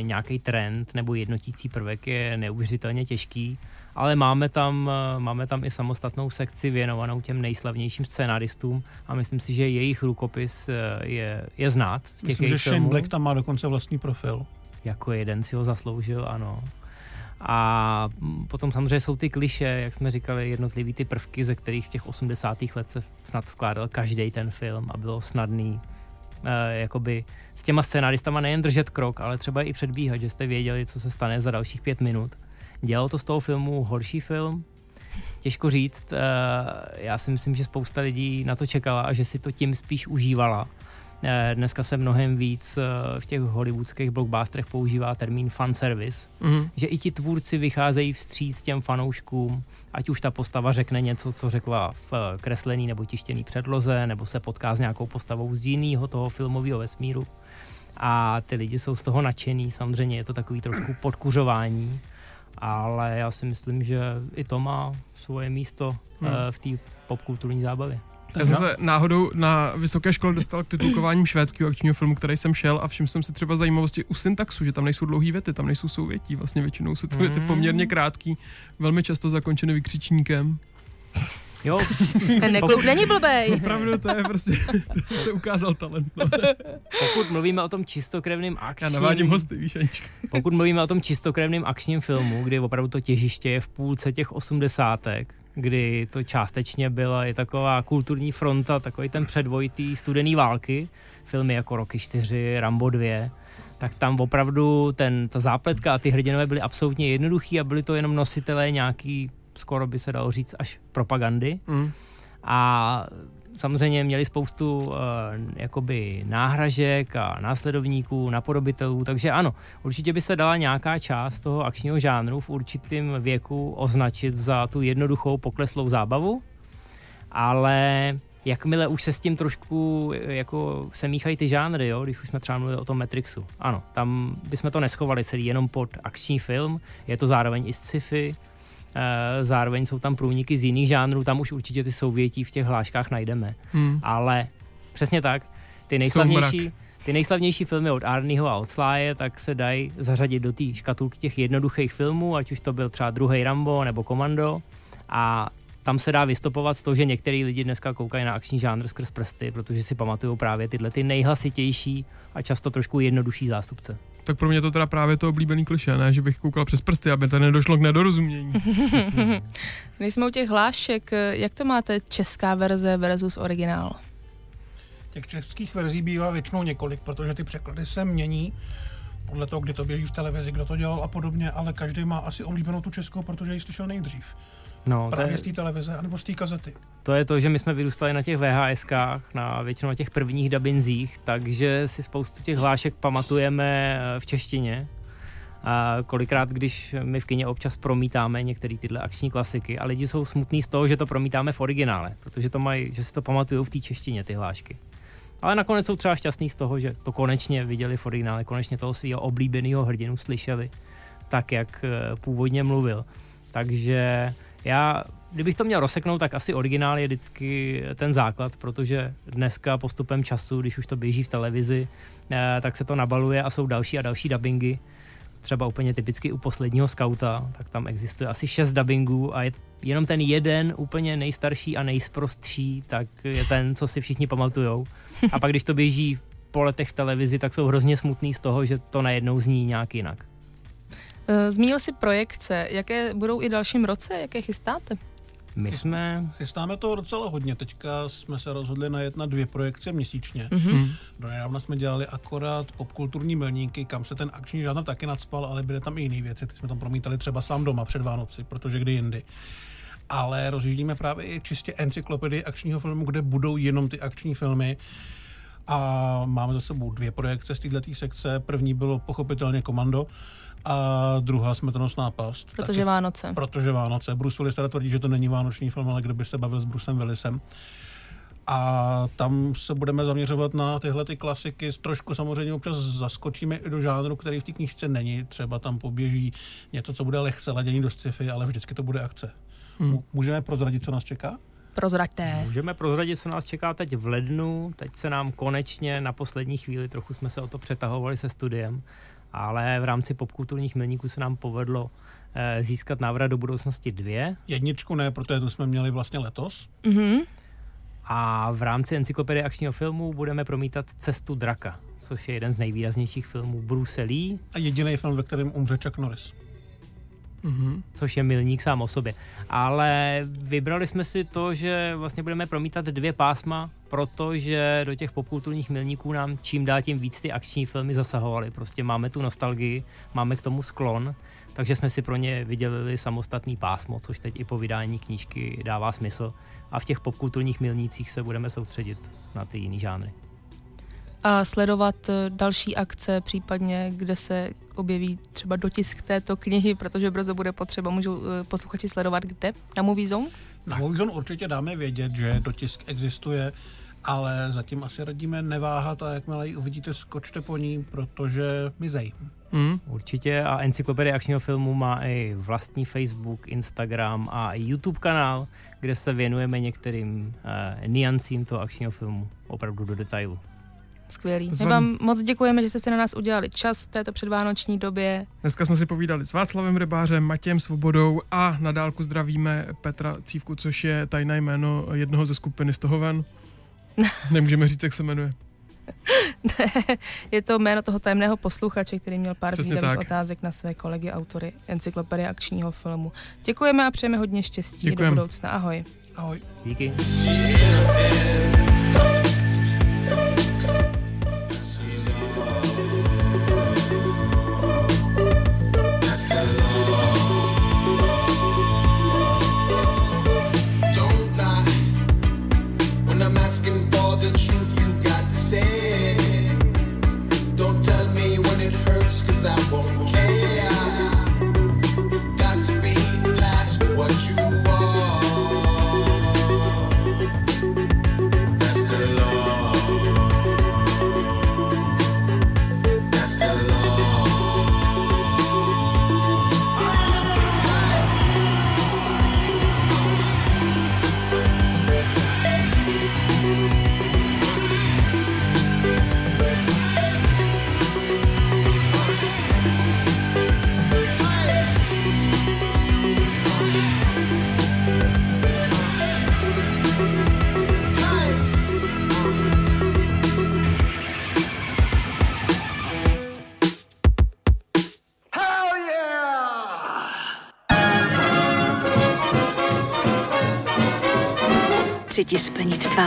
S5: nějaký trend nebo jednotící prvek je neuvěřitelně těžký, ale máme tam, máme tam i samostatnou sekci věnovanou těm nejslavnějším scénaristům a myslím si, že jejich rukopis eh, je, je znát.
S4: Z těch myslím, že Shane Black tam má dokonce vlastní profil.
S5: Jako jeden si ho zasloužil, ano. A potom samozřejmě jsou ty kliše, jak jsme říkali, jednotlivý ty prvky, ze kterých v těch 80. let se snad skládal každý ten film a bylo snadný eh, jakoby s těma scénaristama nejen držet krok, ale třeba i předbíhat, že jste věděli, co se stane za dalších pět minut. Dělalo to z toho filmu horší film? Těžko říct. Eh, já si myslím, že spousta lidí na to čekala a že si to tím spíš užívala dneska se mnohem víc eh, v těch hollywoodských blockbusterech používá termín fanservice, mm. že i ti tvůrci vycházejí vstříc těm fanouškům, ať už ta postava řekne něco, co řekla v eh, kreslený nebo tištěný předloze, nebo se potká s nějakou postavou z jiného toho filmového vesmíru. A ty lidi jsou z toho nadšený, samozřejmě je to takový trošku podkuřování, ale já si myslím, že i to má svoje místo mm. v té popkulturní zábavě.
S1: Já jsem se náhodou na vysoké škole dostal k titulkováním švédského akčního filmu, který jsem šel a všiml jsem si třeba zajímavosti u syntaxu, že tam nejsou dlouhé věty, tam nejsou souvětí, vlastně většinou jsou ty věty mm. poměrně krátký, velmi často zakončeny vykřičníkem.
S2: Jo. <laughs> Ten nekluk není blbej.
S1: Opravdu, to je prostě, to se ukázal talent. No. <laughs>
S5: Pokud mluvíme o tom čistokrevným akčním...
S1: Já navádím hosty, víš, Anička.
S5: Pokud mluvíme o tom čistokrevným akčním filmu, kdy opravdu to těžiště je v půlce těch osmdesátek, kdy to částečně byla i taková kulturní fronta, takový ten předvojitý studený války, filmy jako Roky 4, Rambo 2, tak tam opravdu ten, ta zápletka a ty hrdinové byly absolutně jednoduchý a byly to jenom nositelé nějaký, skoro by se dalo říct, až propagandy. Mm. A samozřejmě měli spoustu uh, jakoby náhražek a následovníků, napodobitelů, takže ano, určitě by se dala nějaká část toho akčního žánru v určitém věku označit za tu jednoduchou pokleslou zábavu, ale jakmile už se s tím trošku jako se míchají ty žánry, jo, když už jsme třeba mluvili o tom Matrixu. Ano, tam bychom to neschovali celý jenom pod akční film, je to zároveň i sci-fi, Eh, zároveň jsou tam průniky z jiných žánrů, tam už určitě ty souvětí v těch hláškách najdeme. Hmm. Ale přesně tak, ty nejslavnější, ty nejslavnější filmy od Arnieho a od Sláje, tak se dají zařadit do té škatulky těch jednoduchých filmů, ať už to byl třeba druhý Rambo nebo Komando. A tam se dá vystopovat to, že některý lidi dneska koukají na akční žánr skrz prsty, protože si pamatují právě tyhle ty nejhlasitější a často trošku jednodušší zástupce
S1: tak pro mě to teda právě to oblíbený kliše, ne, že bych koukal přes prsty, aby to nedošlo k nedorozumění. <laughs>
S2: My jsme u těch hlášek, jak to máte česká verze versus originál?
S4: Těch českých verzí bývá většinou několik, protože ty překlady se mění podle toho, kdy to běží v televizi, kdo to dělal a podobně, ale každý má asi oblíbenou tu českou, protože ji slyšel nejdřív. No, Právě je, z té televize, anebo z té kazety.
S5: To je to, že my jsme vyrůstali na těch VHSkách, na většinou na těch prvních dabinzích, takže si spoustu těch hlášek pamatujeme eh, v češtině. A kolikrát, když my v kině občas promítáme některé tyhle akční klasiky a lidi jsou smutní z toho, že to promítáme v originále, protože to mají, že si to pamatují v té češtině, ty hlášky. Ale nakonec jsou třeba šťastní z toho, že to konečně viděli v originále, konečně toho svého oblíbeného hrdinu slyšeli tak, jak eh, původně mluvil. Takže já, kdybych to měl rozseknout, tak asi originál je vždycky ten základ, protože dneska postupem času, když už to běží v televizi, eh, tak se to nabaluje a jsou další a další dubbingy. Třeba úplně typicky u posledního skauta, tak tam existuje asi šest dubbingů a je jenom ten jeden úplně nejstarší a nejsprostší, tak je ten, co si všichni pamatujou. A pak, když to běží po letech v televizi, tak jsou hrozně smutný z toho, že to najednou zní nějak jinak.
S2: Eh, zmínil si projekce. Jaké budou i dalším roce? Jaké chystáte?
S5: My jsme...
S4: Chystáme to docela hodně. Teďka jsme se rozhodli najet na dvě projekce měsíčně.
S1: Mhm.
S4: Mm-hmm. Do nedávna jsme dělali akorát popkulturní milníky, kam se ten akční žánr taky nadspal, ale byly tam i jiné věci. Ty jsme tam promítali třeba sám doma před Vánoci, protože kdy jindy. Ale rozjíždíme právě i čistě encyklopedii akčního filmu, kde budou jenom ty akční filmy. A máme za sebou dvě projekce z této sekce. První bylo pochopitelně Komando a druhá Smrtonosná past.
S2: Protože
S4: Taky-
S2: Vánoce.
S4: Protože Vánoce. Bruce Willis teda tvrdí, že to není vánoční film, ale kdo by se bavil s Brucem Willisem. A tam se budeme zaměřovat na tyhle ty klasiky. Trošku samozřejmě občas zaskočíme i do žánru, který v té knížce není. Třeba tam poběží něco, co bude lehce ladění do sci-fi, ale vždycky to bude akce. Hmm. Můžeme prozradit, co nás čeká?
S2: Prozraďte.
S5: Můžeme prozradit, co nás čeká teď v lednu. Teď se nám konečně na poslední chvíli, trochu jsme se o to přetahovali se studiem, ale v rámci popkulturních milníků se nám povedlo eh, získat návrat do budoucnosti dvě.
S4: Jedničku ne, protože tu jsme měli vlastně letos.
S2: Mhm.
S5: A v rámci encyklopedie akčního filmu budeme promítat Cestu draka, což je jeden z nejvýraznějších filmů Bruce Lee,
S4: A jediný film, ve kterém umře Chuck Norris.
S1: Mhm.
S5: což je milník sám o sobě. Ale vybrali jsme si to, že vlastně budeme promítat dvě pásma, protože do těch popkulturních milníků nám čím dál tím víc ty akční filmy zasahovaly. Prostě máme tu nostalgii, máme k tomu sklon, takže jsme si pro ně vydělili samostatný pásmo, což teď i po vydání knížky dává smysl. A v těch popkulturních milnících se budeme soustředit na ty jiný žánry.
S2: A sledovat eh, další akce, případně kde se objeví třeba dotisk této knihy, protože brzo bude potřeba, můžou eh, posluchači sledovat kde? Na Movie Zone?
S4: Na Movizon určitě dáme vědět, že dotisk existuje, ale zatím asi radíme neváhat a jakmile ji uvidíte, skočte po ní, protože mizej.
S1: Mhm.
S5: Určitě a encyklopedie akčního filmu má i vlastní Facebook, Instagram a i YouTube kanál, kde se věnujeme některým uh, niancím toho akčního filmu opravdu do detailu.
S2: Skvělý. My vám moc děkujeme, že jste si na nás udělali čas v této předvánoční době.
S1: Dneska jsme si povídali s Václavem Rybářem, Matějem Svobodou a na dálku zdravíme Petra Cívku, což je tajné jméno jednoho ze skupiny Stohoven. <laughs> Nemůžeme říct, jak se jmenuje. <laughs>
S2: Je to jméno toho tajemného posluchače, který měl pár zvídavých otázek na své kolegy autory encyklopedie akčního filmu. Děkujeme a přejeme hodně štěstí
S1: Děkujem.
S2: do budoucna. Ahoj.
S4: Ahoj.
S5: Díky.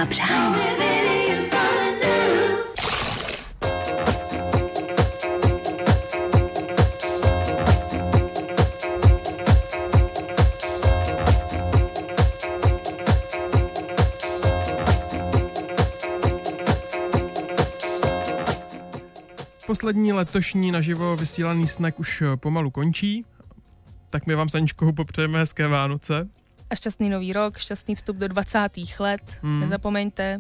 S7: Přání.
S1: Poslední letošní naživo vysílaný snack už pomalu končí, tak my vám s Aničkou popřejeme hezké Vánoce.
S2: A šťastný nový rok, šťastný vstup do 20. let.
S1: Hmm.
S2: Nezapomeňte.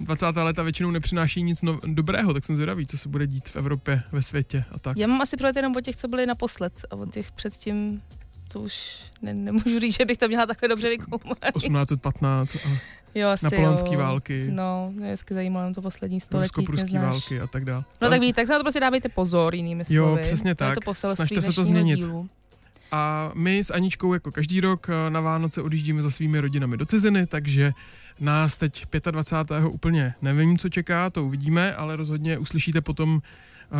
S1: 20. léta většinou nepřináší nic no- dobrého, tak jsem zvědavý, co se bude dít v Evropě, ve světě a tak.
S2: Já mám asi přehled jenom o těch, co byli naposled. A o těch předtím to už ne, nemůžu říct, že bych to měla takhle dobře vykoumaný.
S1: 1815 a
S2: Jo, asi
S1: napoleonský
S2: jo.
S1: války,
S2: No, mě vždycky zajímalo na to poslední století.
S1: rusko-pruský války a tak dále.
S2: No tak víte, tak se na to prostě dávejte pozor, jinými
S1: Jo,
S2: slovy.
S1: přesně
S2: To je
S1: tak.
S2: To
S1: Snažte se to změnit.
S2: Dílu.
S1: A my s Aničkou jako každý rok eh, na Vánoce odjíždíme za svými rodinami do ciziny, takže nás teď 25. úplně nevím, co čeká, to uvidíme, ale rozhodně uslyšíte potom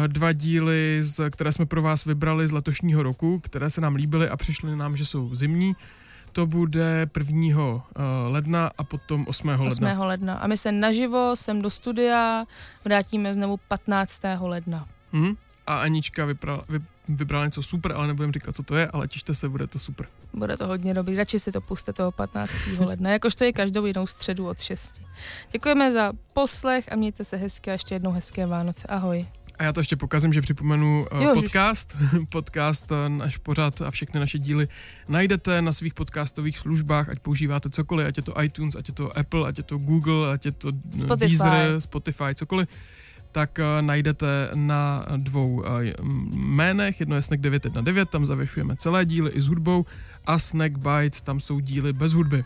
S1: eh, dva díly, z, které jsme pro vás vybrali z letošního roku, které se nám líbily a přišly nám, že jsou zimní. to bude 1. Uh, ledna a potom 8. ledna.
S2: 8. ledna. A my se naživo sem do studia vrátíme znovu 15. ledna.
S1: Mhm. A Anička vybrala, vy, vybrala něco super, ale nebudem říkat, co to je, ale těšte se, bude to super.
S2: Bude to hodně dobrý. Radši si to puste toho 15. ledna, jakož to je každou jinou středu od 6. Děkujeme za poslech a mějte se hezky a ještě jednou hezké Vánoce. Ahoj.
S1: A já to ještě pokazím, že připomenu uh,
S2: Jo,
S1: podcast. <laughs> podcast, uh, náš pořad a všechny naše díly najdete na svých podcastových službách, ať používáte cokoliv, ať je to iTunes, ať je to Apple, ať je to Google, ať je to eh,
S2: Spotify.
S1: Deezer, Spotify, cokoliv tak uh, najdete na dvou uh, jménech. Jedno je Snack 919, tam zavěšujeme celé díly i s hudbou a Snack Bites, tam jsou díly bez hudby.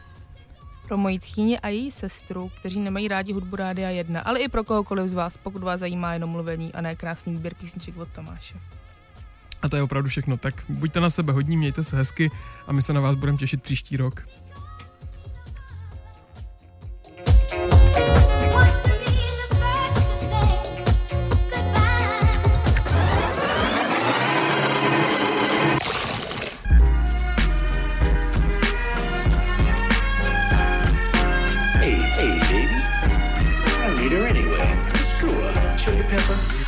S2: Pro moji tchýni a její sestru, kteří nemají rádi hudbu Rádia 1, ale i pro kohokoliv z vás, pokud vás zajímá jenom mluvení a ne krásný výběr písniček od Tomáše.
S1: A to je opravdu všechno. Tak buďte na sebe hodní, mějte se hezky a my se na vás budeme těšit příští rok.